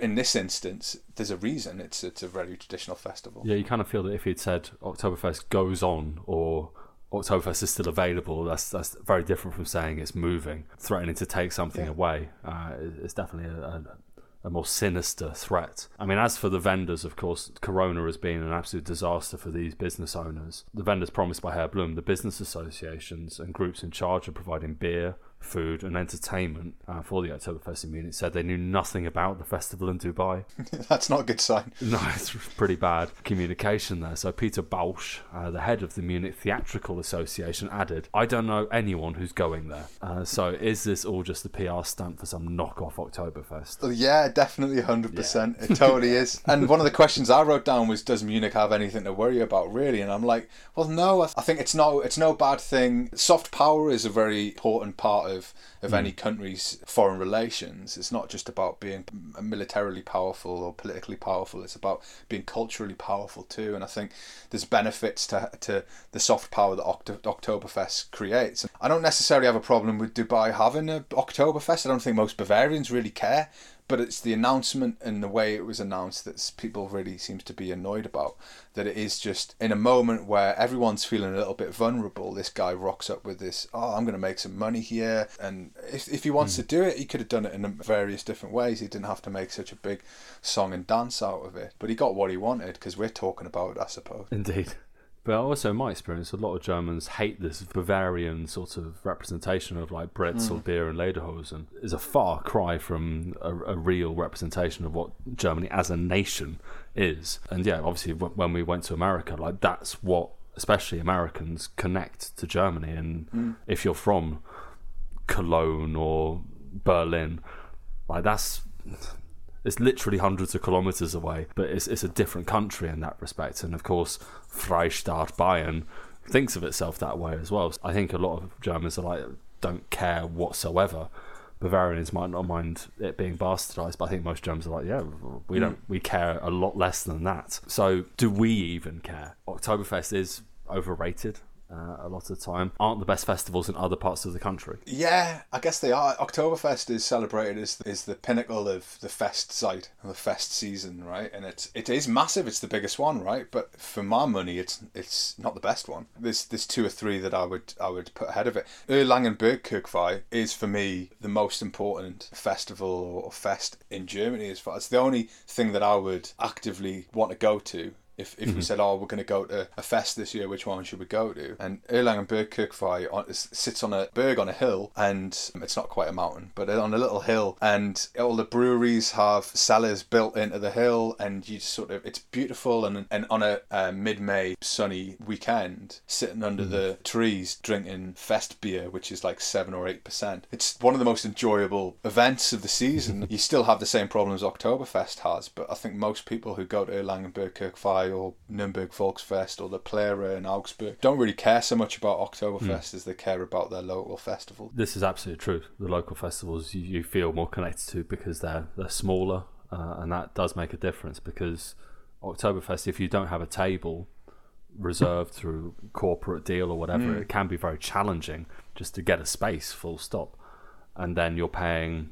in this instance, there's a reason. It's it's a very traditional festival. Yeah, you kind of feel that if he'd said Oktoberfest goes on or Oktoberfest is still available, that's that's very different from saying it's moving, threatening to take something Yeah. away. Uh, it's definitely a, a, a more sinister threat. I mean, as for the vendors, of course, Corona has been an absolute disaster for these business owners. The vendors promised by Herr Bloom, the business associations and groups in charge of providing beer, food, and entertainment uh, for the Oktoberfest in Munich said they knew nothing about the festival in Dubai. That's not a good sign. No, it's pretty bad communication there. So Peter Bausch, uh, the head of the Munich Theatrical Association, added, "I don't know anyone who's going there. Uh, so is this all just a PR stunt for some knockoff Oktoberfest?" Well, Yeah, definitely, hundred percent. It totally is. And one of the questions I wrote down was, "Does Munich have anything to worry about, really?" And I'm like, "Well, no. I I think it's no, it's no bad thing. Soft power is a very important part of of hmm. any country's foreign relations. It's not just about being militarily powerful or politically powerful. It's about being culturally powerful too. And I think there's benefits to to the soft power that Oct- Oktoberfest creates. I don't necessarily have a problem with Dubai having a Oktoberfest. I don't think most Bavarians really care but it's the announcement and the way it was announced that people really seems to be annoyed about that it is just in a moment where everyone's feeling a little bit vulnerable this guy rocks up with this oh i'm going to make some money here and if, if he wants to hmm. do it he could have done it in various different ways. He didn't have to make such a big song and dance out of it but he got what he wanted because we're talking about it i suppose. Indeed. But also, in my experience, a lot of Germans hate this Bavarian sort of representation of like Brezel, mm. beer, and Lederhosen. Is a far cry from a, a real representation of what Germany as a nation is. And yeah, obviously, w- when we went to America, like that's what especially Americans connect to Germany. And mm. if you're from Cologne or Berlin, like that's it's literally hundreds of kilometers away, but it's it's a different country in that respect. And of course, Freistaat Bayern thinks of itself that way as well. I think a lot of Germans are like don't care whatsoever. Bavarians might not mind it being bastardized, but I think most Germans are like, yeah, we hmm. don't, we care a lot less than that. So, do we even care? Oktoberfest is overrated uh, a lot of the time. Aren't the best festivals in other parts of the country? Yeah, I guess they are. Oktoberfest is celebrated as is the pinnacle of the fest site, and the fest season, right? And it's it is massive. It's the biggest one, right? But for my money, it's it's not the best one. There's there's two or three that I would I would put ahead of it. Erlangen Bergkirchweih is for me the most important festival or fest in Germany. As far it's the only thing that I would actively want to go to if, if we said, oh, we're going to go to a fest this year, which one should we go to? And Erlangen Bergkirchweih on, sits on a berg on a hill, and it's not quite a mountain, but on a little hill, and all the breweries have cellars built into the hill, and you just sort of, it's beautiful. And, and on a uh, mid May sunny weekend, sitting under the trees drinking fest beer, which is like 7 or 8%, it's one of the most enjoyable events of the season. you still have the same problems Oktoberfest has, but I think most people who go to Erlangen Bergkirchweih or Nuremberg Volksfest or the Plärrer in Augsburg don't really care so much about Oktoberfest as they care about their local festival. This is absolutely true. The local festivals you, you feel more connected to because they're they're smaller, uh, and that does make a difference. Because Oktoberfest, if you don't have a table reserved through corporate deal or whatever, it can be very challenging just to get a space. Full stop, and then you're paying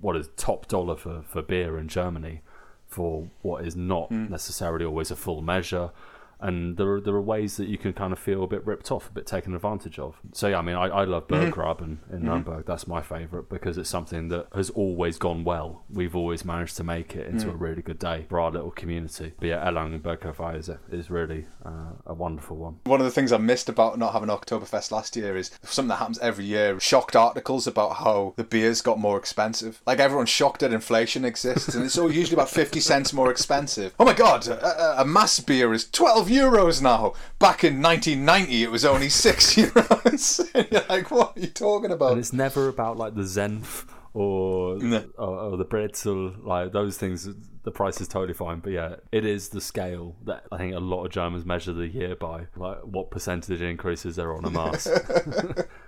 what is top dollar for for beer in Germany for what is not hmm. necessarily always a full measure. And there are there are ways that you can kind of feel a bit ripped off, a bit taken advantage of. So yeah, I mean, I, I love mm-hmm. in Nuremberg. That's my favourite because it's something that has always gone well. We've always managed to make it into mm. a really good day for our little community. But yeah, Erlangen Bergkirchweih is, is really uh, a wonderful one. One of the things I missed about not having Oktoberfest last year is something that happens every year. Shocked articles about how the beers got more expensive. Like everyone's shocked that inflation exists, and it's all usually about fifty cents more expensive. Oh my god, a, a mass beer is twelve euros now. Back in 1990, it was only six euros. you're like, what are you talking about? And it's never about like the Senf or, no. or, or the pretzel, like those things. The price is totally fine, but yeah, it is the scale that I think a lot of Germans measure the year by, like what percentage increases there on a mass.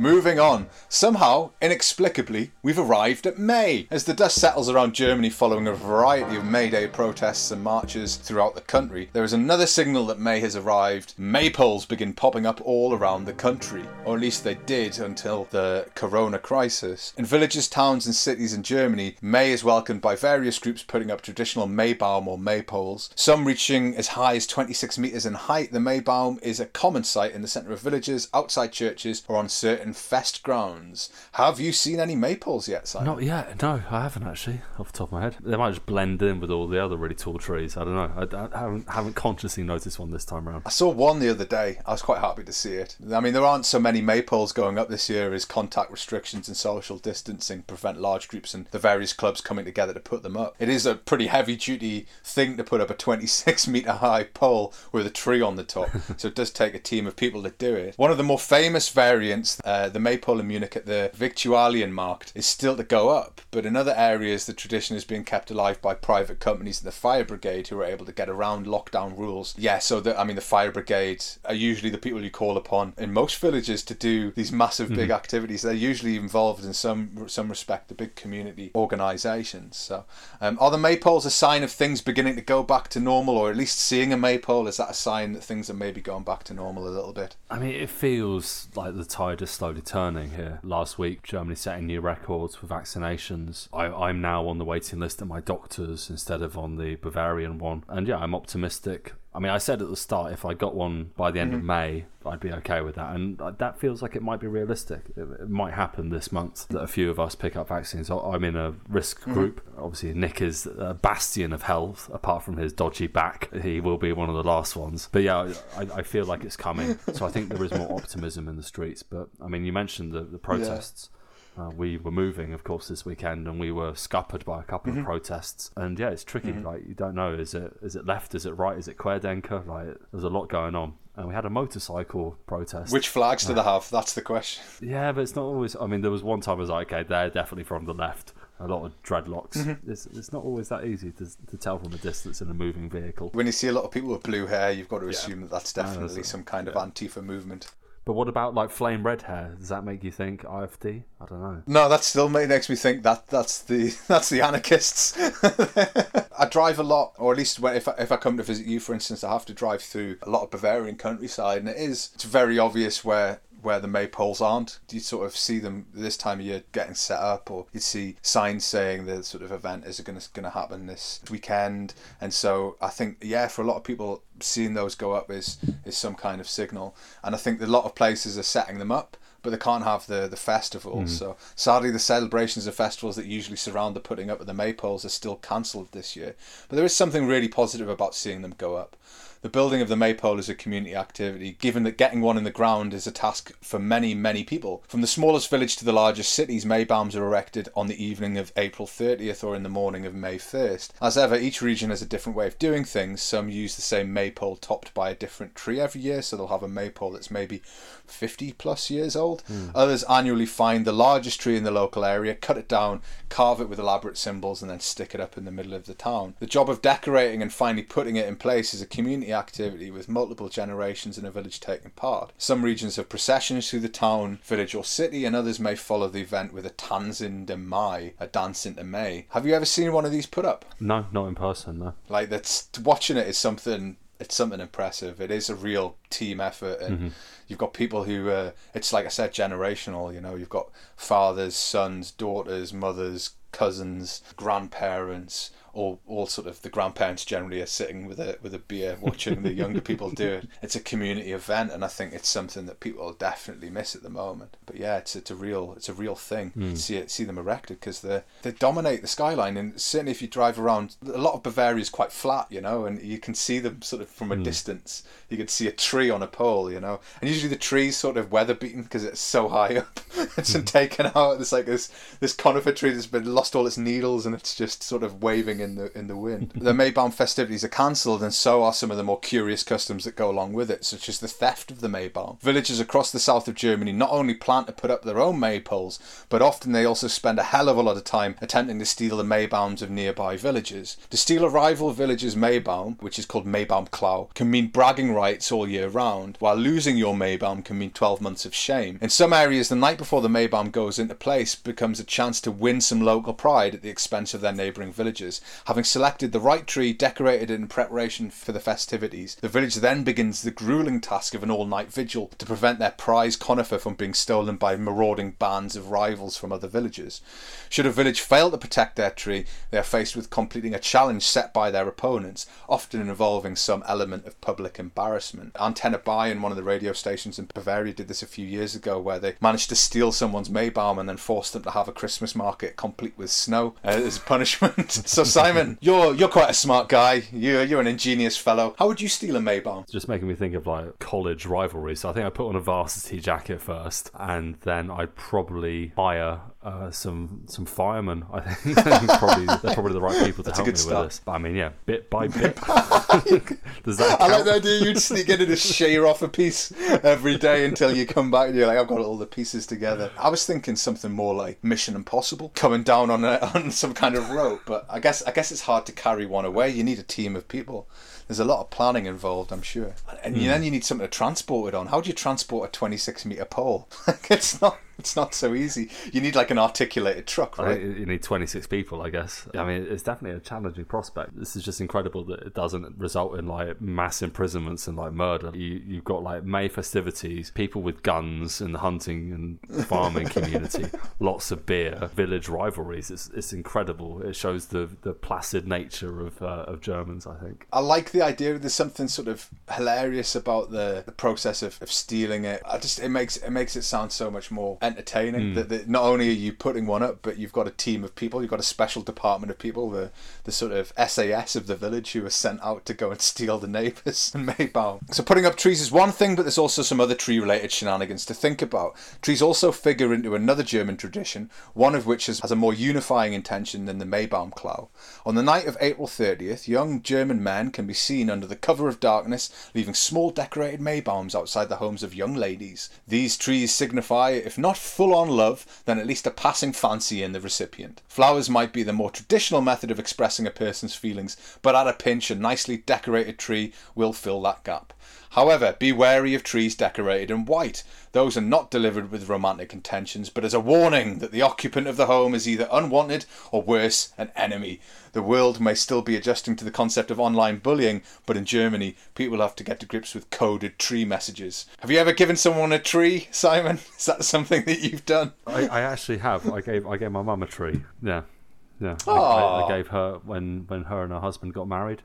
Moving on. Somehow, inexplicably, we've arrived at May. As the dust settles around Germany following a variety of May Day protests and marches throughout the country, there is another signal that May has arrived. Maypoles begin popping up all around the country, or at least they did until the corona crisis. In villages, towns, and cities in Germany, May is welcomed by various groups putting up traditional Maybaum or Maypoles, some reaching as high as 26 metres in height. The Maybaum is a common sight in the centre of villages, outside churches, or on certain fest grounds. Have you seen any maypoles yet, Simon? Not yet. No, I haven't actually. Off the top of my head, they might just blend in with all the other really tall trees. I don't know. I, I haven't haven't consciously noticed one this time around. I saw one the other day. I was quite happy to see it. I mean, there aren't so many maypoles going up this year as contact restrictions and social distancing prevent large groups and the various clubs coming together to put them up. It is a pretty heavy duty thing to put up a 26 metre high pole with a tree on the top. so it does take a team of people to do it. One of the more famous variants uh, the maypole in Munich at the Viktualienmarkt is still to go up, but in other areas the tradition is being kept alive by private companies and the fire brigade who are able to get around lockdown rules. Yeah, so the, I mean the fire brigade are usually the people you call upon in most villages to do these massive mm-hmm. big activities. They're usually involved in some some respect the big community organisations. So um, are the maypoles a sign of things beginning to go back to normal, or at least seeing a maypole is that a sign that things are maybe going back to normal a little bit? I mean, it feels like the tide is slowly turning here. Last week, Germany setting new records for vaccinations. I, am now on the waiting list at my doctor's instead of on the Bavarian one. And yeah, I'm optimistic I mean, I said at the start if I got one by the end mm-hmm. of May, I'd be okay with that, and that feels like it might be realistic. It, it, might happen this month that a few of us pick up vaccines. I'm in a risk mm-hmm. group. Mm-hmm. Obviously, Nick is a bastion of health. Apart from his dodgy back, he will be one of the last ones. But yeah, I, I feel like it's coming. So I think there is more optimism in the streets. But I mean, you mentioned the, the protests. Yeah. Uh, we were moving, of course, this weekend, and we were scuppered by a couple mm-hmm. of protests. And yeah, it's tricky. Mm-hmm. Like you don't know, is it is it left? Is it right? Is it Querdenker? Like there's a lot going on. And we had a motorcycle protest. Which flags do they have? That's the question. Yeah, but it's not always. I mean, there was one time I was like, okay, they're definitely from the left a lot of dreadlocks. Mm-hmm. It's, it's not always that easy to, to tell from a distance in a moving vehicle. When you see a lot of people with blue hair, you've got to assume yeah. that that's definitely some kind yeah. of Antifa movement. But what about like flame red hair? Does that make you think AfD? I don't know. No, that still makes me think that that's the that's the anarchists. I drive a lot, or at least if I, if I come to visit you, for instance, I have to drive through a lot of Bavarian countryside, and it is it's very obvious where where the maypoles aren't. You sort of see them this time of year getting set up, or you see signs saying the sort of event is going to going to happen this weekend. And so I think yeah, for a lot of people, seeing those go up is is some kind of signal. And I think a lot of places are setting them up. But they can't have the, the festivals. Mm. So sadly, the celebrations and festivals that usually surround the putting up of the maypoles are still cancelled this year. But there is something really positive about seeing them go up. The building of the maypole is a community activity, given that getting one in the ground is a task for many, many people. From the smallest village to the largest cities, maybaums are erected on the evening of April 30th or in the morning of May 1st. As ever, each region has a different way of doing things. Some use the same maypole topped by a different tree every year, so they'll have a maypole that's maybe 50 plus years old. Mm. Others annually find the largest tree in the local area, cut it down, carve it with elaborate symbols, and then stick it up in the middle of the town. The job of decorating and finally putting it in place is a community activity with multiple generations in a village taking part. Some regions have processions through the town, village, or city, and others may follow the event with a Tanz in den Mai, a dance into May. Have you ever seen one of these put up? No, not in person, no. Like that's watching it is something it's something impressive. It is a real team effort, and mm-hmm. you've got people who uh, it's like I said, generational. You know, you've got fathers, sons, daughters, mothers, cousins, grandparents, all all sort of the grandparents generally are sitting with a with a beer watching the younger people do it. It's a community event, and I think it's something that people definitely miss at the moment. But yeah, it's it's a real it's a real thing. Hmm. See it, see them erected because they they dominate the skyline, and certainly if you drive around, a lot of Bavaria is quite flat, you know, and you can see them sort of from a Hmm. distance. You can see a tree on a pole, you know, and usually the tree's sort of weather beaten because it's so high up. it's Hmm. been taken out. It's like this this conifer tree that's been lost all its needles, and it's just sort of waving in the in the wind. the Maybaum festivities are cancelled, and so are some of the more curious customs that go along with it, such as the theft of the Maybaum. Villagers across the south of Germany not only plan to put up their own maypoles, but often they also spend a hell of a lot of time attempting to steal the Maybaums of nearby villages. To steal a rival village's Maybaum, which is called Maybaum Klau, can mean bragging rights all year round, while losing your Maybaum can mean 12 months of shame. In some areas, the night before the Maybaum goes into place becomes a chance to win some local pride at the expense of their neighbouring villages. Having selected the right tree, decorated it in preparation for the festivities, the village then begins the grueling task of an all night vigil to prevent their prize conifer from being stolen by marauding bands of rivals from other villages. Should a village fail to protect their tree, they are faced with completing a challenge set by their opponents, often involving some element of public embarrassment. Antenne Bayern, one of the radio stations in Bavaria, did this a few years ago where they managed to steal someone's Maybaum and then forced them to have a Christmas market complete with snow uh, as punishment. so Simon, you're you're quite a smart guy. You're you're an ingenious fellow. How would you steal a Maybaum? It's just making me think of like college rivalries. So I think I put on a varsity jacket first, and then I'd probably hire uh, some some firemen. I think probably they're probably the right people to That's help me good with this. But I mean, yeah, bit by bit. Does that I like the idea you'd sneak in and just shear off a piece every day until you come back and you're like, I've got all the pieces together. I was thinking something more like Mission Impossible, coming down on a, on some kind of rope. But I guess I guess it's hard to carry one away. You need a team of people. There's a lot of planning involved, I'm sure. And Hmm. then you need something to transport it on. How do you transport a 26 meter pole? it's not. It's not so easy. You need like an articulated truck, I right? you need 26 people, I guess. I mean, it's definitely a challenging prospect. This is just incredible that it doesn't result in like mass imprisonments and like murder. You, you've got like May festivities, people with guns in the hunting and farming community, lots of beer, village rivalries. It's, it's incredible. It shows the, the placid nature of, uh, of Germans, I think. I like the idea. There's something sort of hilarious about the, the process of, of stealing it. I just it makes it makes it sound so much more entertaining. Hmm. That, that not only are you putting one up, but you've got a team of people. You've got a special department of people, the the sort of SAS of the village who are sent out to go and steal the neighbours and Maybaum. So putting up trees is one thing, but there's also some other tree related shenanigans to think about. Trees also figure into another German tradition, one of which has, has a more unifying intention than the Maybaum Klau. On the night of April 30th, young German men can be seen under the cover of darkness, leaving small decorated Maybaums outside the homes of young ladies. These trees signify, if not full on love, then at least a passing fancy in the recipient. Flowers might be the more traditional method of expressing a person's feelings, but at a pinch, a nicely decorated tree will fill that gap. However, be wary of trees decorated in white. Those are not delivered with romantic intentions, but as a warning that the occupant of the home is either unwanted or worse, an enemy. The world may still be adjusting to the concept of online bullying, but in Germany, people have to get to grips with coded tree messages. Have you ever given someone a tree, Simon? Is that something that you've done? I, I actually have. I gave I gave my mum a tree. Yeah, yeah. I, I, I gave her when when her and her husband got married.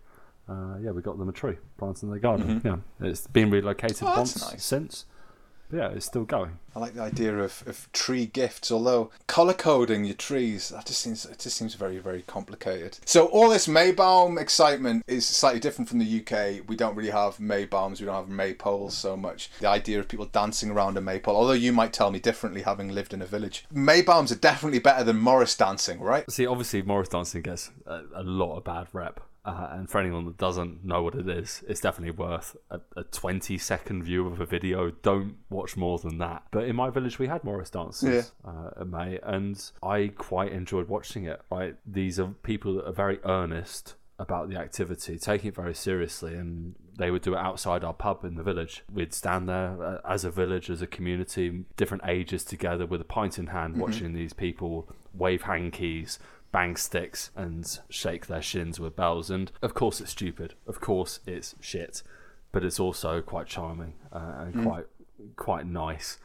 Uh, yeah, we got them a tree planted in the garden. Yeah, it's been relocated Mm-hmm. Oh, once nice. since. But yeah, it's still going. I like the idea of, of tree gifts, although colour coding your trees, that just seems it just seems very, very complicated. So all this Maybaum excitement is slightly different from the UK. We don't really have Maybaums, we don't have maypoles so much. The idea of people dancing around a maypole, although you might tell me differently having lived in a village. Maybaums are definitely better than Morris dancing, right? See, obviously, Morris dancing gets a, a lot of bad rep. Uh, and for anyone that doesn't know what it is, it's definitely worth a, a 20 second view of a video. Don't watch more than that. But in my village, we had Morris dances uh, at May, and I quite enjoyed watching it. Right, these are people that are very earnest about the activity, taking it very seriously, and they would do it outside our pub in the village. We'd stand there uh, as a village, as a community, different ages together with a pint in hand, watching these people wave hankies, bang sticks, and shake their shins with bells. And of course, it's stupid. Of course, it's shit. But it's also quite charming uh, and quite quite nice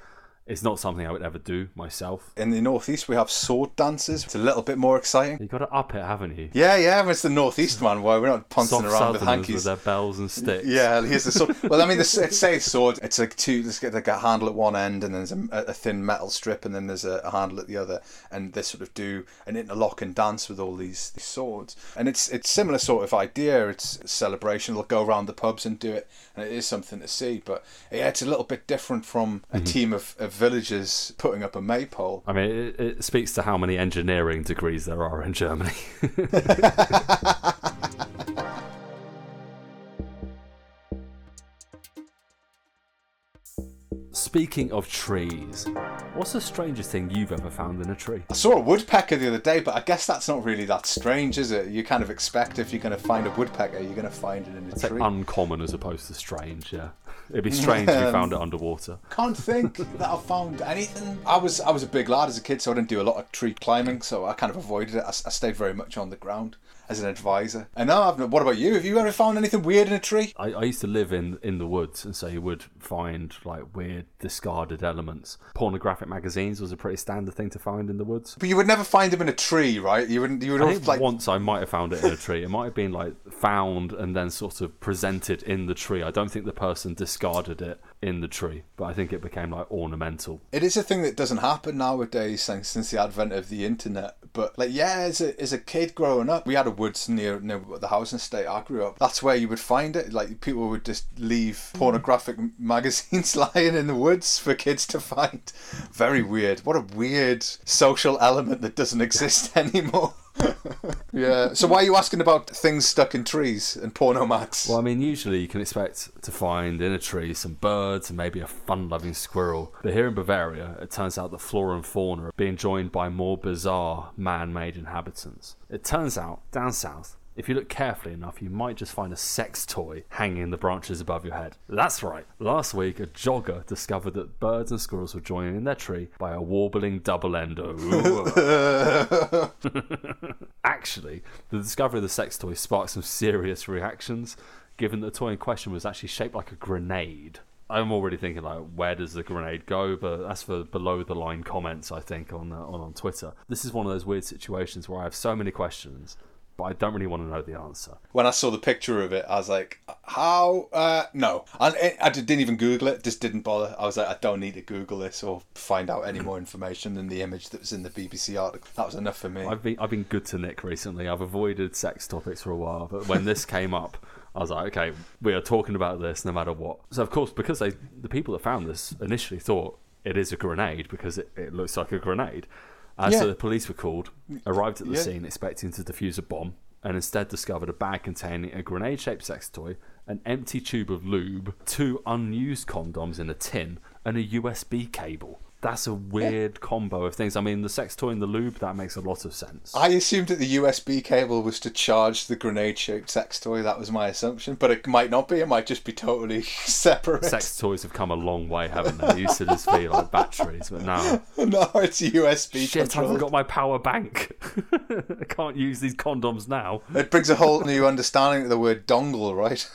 It's not something I would ever do myself. In the northeast, we have sword dances. It's a little bit more exciting. You got to up it, haven't you? Yeah, yeah. It's the northeast man. Why we're not pouncing Soft around with hankies. with their bells and sticks. Yeah, here's the sword. well, I mean, the, it's say sword. It's like two. Let's get like a handle at one end, and then there's a, a thin metal strip, and then there's a, a handle at the other, and they sort of do an interlock and dance with all these, these swords. And it's it's similar sort of idea. It's a celebration. They'll go around the pubs and do it, and it is something to see. But yeah, it's a little bit different from a mm-hmm. team of, of villagers putting up a maypole. I mean, it, it speaks to how many engineering degrees there are in Germany. Speaking of trees, what's the strangest thing you've ever found in a tree? I saw a woodpecker the other day, but I guess that's not really that strange, is it? You kind of expect if you're going to find a woodpecker, you're going to find it in a It's like tree. uncommon as opposed to strange, yeah. It'd be strange if you um, found it underwater. Can't think that I found anything. I was I was a big lad as a kid, so I didn't do a lot of tree climbing, so I kind of avoided it. I, I stayed very much on the ground as an advisor. And now, I've, what about you? Have you ever found anything weird in a tree? I, I used to live in, in the woods, and so you would find like weird discarded elements. Pornographic magazines was a pretty standard thing to find in the woods. But you would never find them in a tree, right? You wouldn't. You would I think like. once I might have found it in a tree. It might have been like found and then sort of presented in the tree. I don't think the person discarded it in the tree, but I think it became like ornamental. It is a thing that doesn't happen nowadays since, since the advent of the internet. But like, yeah, as a as a kid growing up, we had a woods near near the housing estate I grew up. That's where you would find it. Like people would just leave pornographic magazines lying in the woods for kids to find. Very weird. What a weird social element that doesn't exist anymore. Yeah. So why are you asking about things stuck in trees and porno mags? Well, I mean, usually you can expect to find in a tree some birds and maybe a fun-loving squirrel. But here in Bavaria, it turns out that flora and fauna are being joined by more bizarre man-made inhabitants. It turns out, down south, if you look carefully enough, you might just find a sex toy hanging in the branches above your head. That's right. Last week, a jogger discovered that birds and squirrels were joining in their tree by a warbling double endo. Actually, the discovery of the sex toy sparked some serious reactions, given that the toy in question was actually shaped like a grenade. I'm already thinking like, where does the grenade go? But that's for below the line comments, I think, on uh, on on Twitter. This is one of those weird situations where I have so many questions, but I don't really want to know the answer. when I saw the picture of it, I was like, "How? Uh, no!" And I, I didn't even Google it. Just didn't bother. I was like, "I don't need to Google this or find out any more information than the image that was in the BBC article." That was enough for me. I've been I've been good to Nick recently. I've avoided sex topics for a while, but when this came up, I was like, okay, we are talking about this no matter what. So of course, because they the people that found this initially thought it is a grenade because it, it looks like a grenade. Uh, Yeah. So the police were called, arrived at the Yeah. scene expecting to defuse a bomb, and instead discovered a bag containing a grenade-shaped sex toy, an empty tube of lube, two unused condoms in a tin, and a USB cable. That's a weird combo of things. I mean, the sex toy and the lube, that makes a lot of sense. I assumed that the USB cable was to charge the grenade-shaped sex toy. That was my assumption, but it might not be. It might just be totally separate. sex toys have come a long way, haven't they? They used to just be like batteries, but now no, it's USB shit, I haven't got my power bank. I can't use these condoms now. It brings a whole new understanding of the word dongle, right?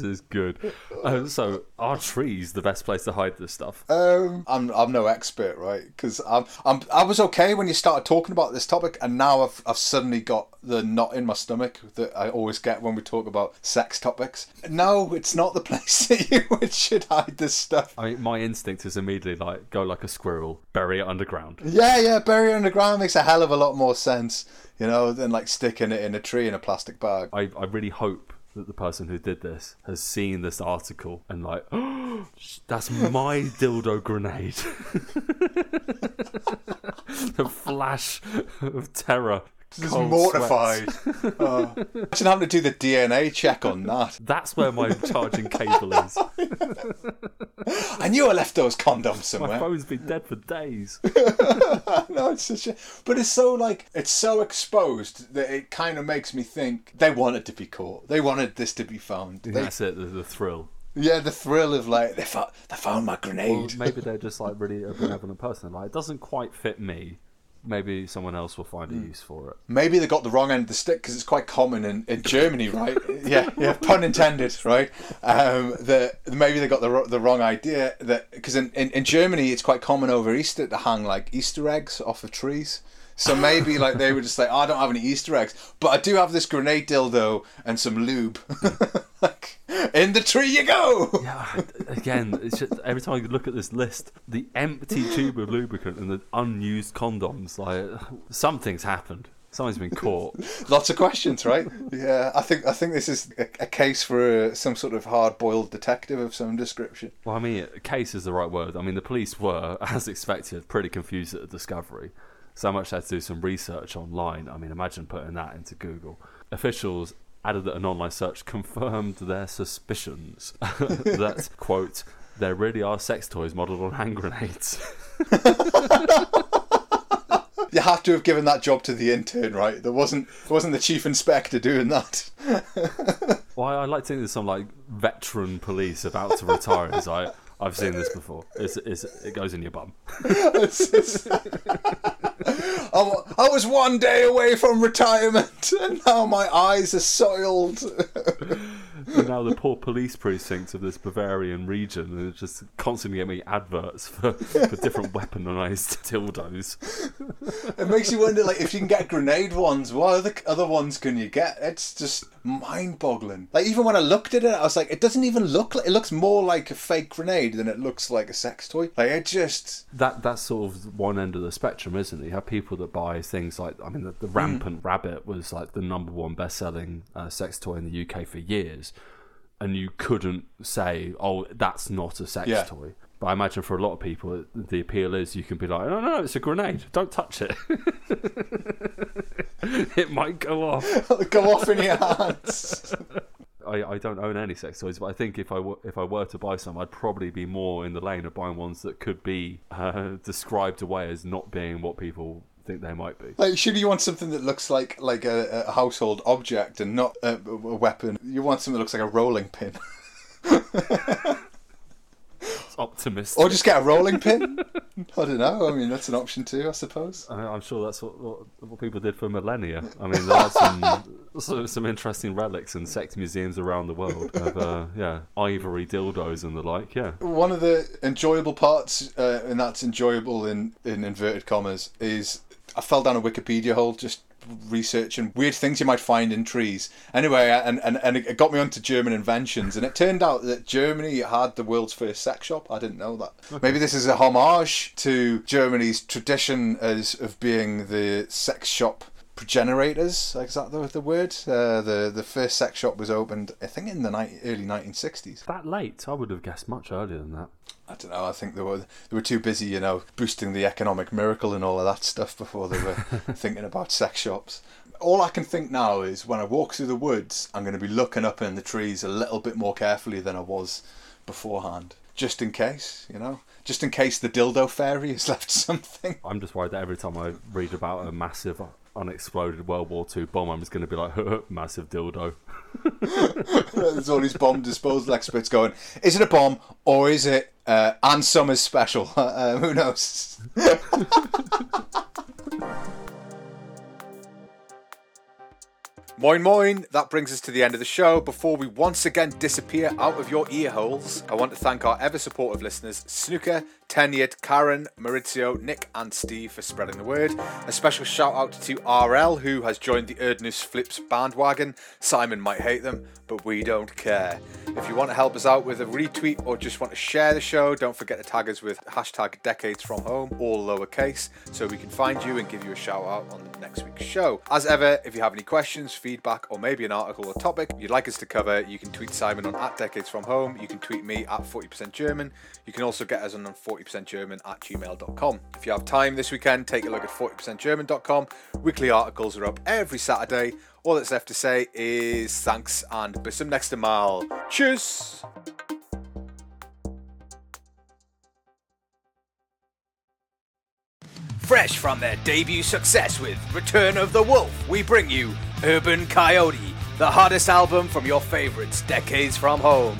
This is good. Uh, so, are trees the best place to hide this stuff? Um, I'm I'm no expert, right? Because I'm I'm I was okay when you started talking about this topic, and now I've I've suddenly got the knot in my stomach that I always get when we talk about sex topics. No, it's not the place that you would should hide this stuff. I mean, my instinct is immediately like go like a squirrel, bury it underground. Yeah, yeah, bury it underground makes a hell of a lot more sense, you know, than like sticking it in a tree in a plastic bag. I, I really hope that the person who did this has seen this article and like, oh, that's my dildo grenade. the flash of terror. Just cold mortified. sweats. oh. Imagine having to do the DNA check on that. That's where my charging cable is. I knew I left those condoms somewhere. My somewhere. phone's been dead for days. no, it's such a, but it's so like it's so exposed that it kind of makes me think they wanted to be caught. They wanted this to be found. They, That's it, the, the thrill. yeah, the thrill of like they found they found my Or grenade. maybe they're just like really a benevolent person. Like, it doesn't quite fit me. Maybe someone else will find a use for it. maybe they got the wrong end of the stick because it's quite common in, in Germany, right? yeah, yeah, pun intended, right? Um, the maybe they got the the wrong idea that because in, in, in Germany it's quite common over Easter to hang like Easter eggs off of trees. So maybe like they were just like, oh, I don't have any Easter eggs, but I do have this grenade dildo and some lube. like, in the tree you go. Yeah, again, it's just, every time you look at this list, the empty tube of lubricant and the unused condoms, like something's happened. Something's been caught. Lots of questions, right? Yeah, I think I think this is a, a case for uh, some sort of hard-boiled detective of some description. Well, I mean, case is the right word. I mean, the police were, as expected, pretty confused at the discovery. So much they had to do some research online. I mean, imagine putting that into Google. Officials added that an online search confirmed their suspicions that, quote, there really are sex toys modelled on hand grenades. You have to have given that job to the intern, right? There wasn't there wasn't the chief inspector doing that. Well, I like to think there's some like veteran police about to retire. It's like I've seen this before. It's, it's, it goes in your bum. I was one day away from retirement, and now my eyes are soiled. And now the poor police precincts of this Bavarian region are just constantly getting me adverts for, for different weaponized dildos. It makes you wonder, like, if you can get grenade ones, what other other ones can you get? It's just mind-boggling. Like, even when I looked at it, I was like, it doesn't even look like. It looks more like a fake grenade than it looks like a sex toy. Like, it just. That that's sort of one end of the spectrum, isn't it? You have people that buy things like I mean, the, the rampant rabbit was like the number one best-selling uh, sex toy in the UK for years, and you couldn't say, "Oh, that's not a sex Yeah. toy." But I imagine for a lot of people, the appeal is you can be like, "No, no, no, it's a grenade. Don't touch it. it might go off." go off in your hands. I, I don't own any sex toys, but I think if I were, if I were to buy some, I'd probably be more in the lane of buying ones that could be uh, described away as not being what people think they might be. Like, should you want something that looks like like a, a household object and not a, a weapon? You want something that looks like a rolling pin, It's optimistic. or just get a rolling pin. I don't know. I mean, that's an option too, I suppose. I- I'm sure that's what, what, what people did for millennia. I mean, there are some some, some interesting relics in sex museums around the world of uh, yeah ivory dildos and the like. Yeah, One of the enjoyable parts, uh, and that's enjoyable in, in inverted commas, is I fell down a Wikipedia hole just researching weird things you might find in trees. Anyway, and, and, and it got me onto German inventions, and it turned out that Germany had the world's first sex shop. I didn't know that. Maybe this is a homage to Germany's tradition as of being the sex shop progenitors. Is that the, the word? Uh, the the first sex shop was opened, I think, in the ni- early 1960s. that late, I would have guessed much earlier than that. I don't know. I think they were they were too busy, you know, boosting the economic miracle and all of that stuff before they were thinking about sex shops. All I can think now is when I walk through the woods, I'm going to be looking up in the trees a little bit more carefully than I was beforehand, just in case, you know, just in case the dildo fairy has left something. I'm just worried that every time I read about a massive unexploded World War II bomb, I'm just going to be like, massive dildo. There's all these bomb disposal experts going, is it a bomb or is it uh, Ann Summers special? Uh, who knows? Moin moin, that brings us to the end of the show. Before we once again disappear out of your ear holes, I want to thank our ever supportive listeners, Snooker, Tenyard, Karen, Maurizio, Nick, and Steve for spreading the word. A special shout out to RL, who has joined the Erdnussflips bandwagon. Simon might hate them, but we don't care. If you want to help us out with a retweet or just want to share the show, don't forget to tag us with hashtag decades from home, all lowercase, so we can find you and give you a shout out on next week's show. As ever, if you have any questions, feedback, or maybe an article or topic you'd like us to cover, you can tweet Simon on at decades from home. You can tweet me at 40% German. You can also get us on 40% German at gmail.com. If you have time this weekend, take a look at 40%German.com. Weekly articles are up every Saturday. All that's left to say is thanks and bis zum nächsten Mal. Tschüss! Fresh from their debut success with Return of the Wolf, we bring you Urban Coyote, the hottest album from your favorites decades from home.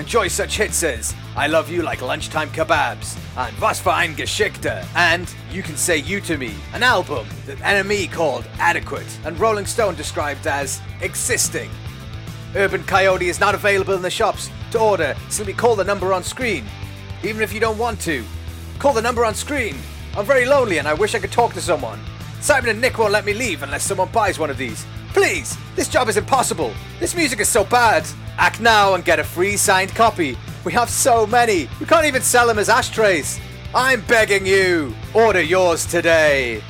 Enjoy such hits as I Love You Like Lunchtime Kebabs and Was für ein Geschichte and You Can Say You to Me, an album that NME called Adequate and Rolling Stone described as existing. Urban Coyote is not available in the shops. To order, simply call the number on screen. Even if you don't want to, call the number on screen. I'm very lonely and I wish I could talk to someone. Simon and Nick won't let me leave unless someone buys one of these. Please, this job is impossible. This music is so bad. Act now and get a free signed copy. We have so many. We can't even sell them as ashtrays. I'm begging you. Order yours today.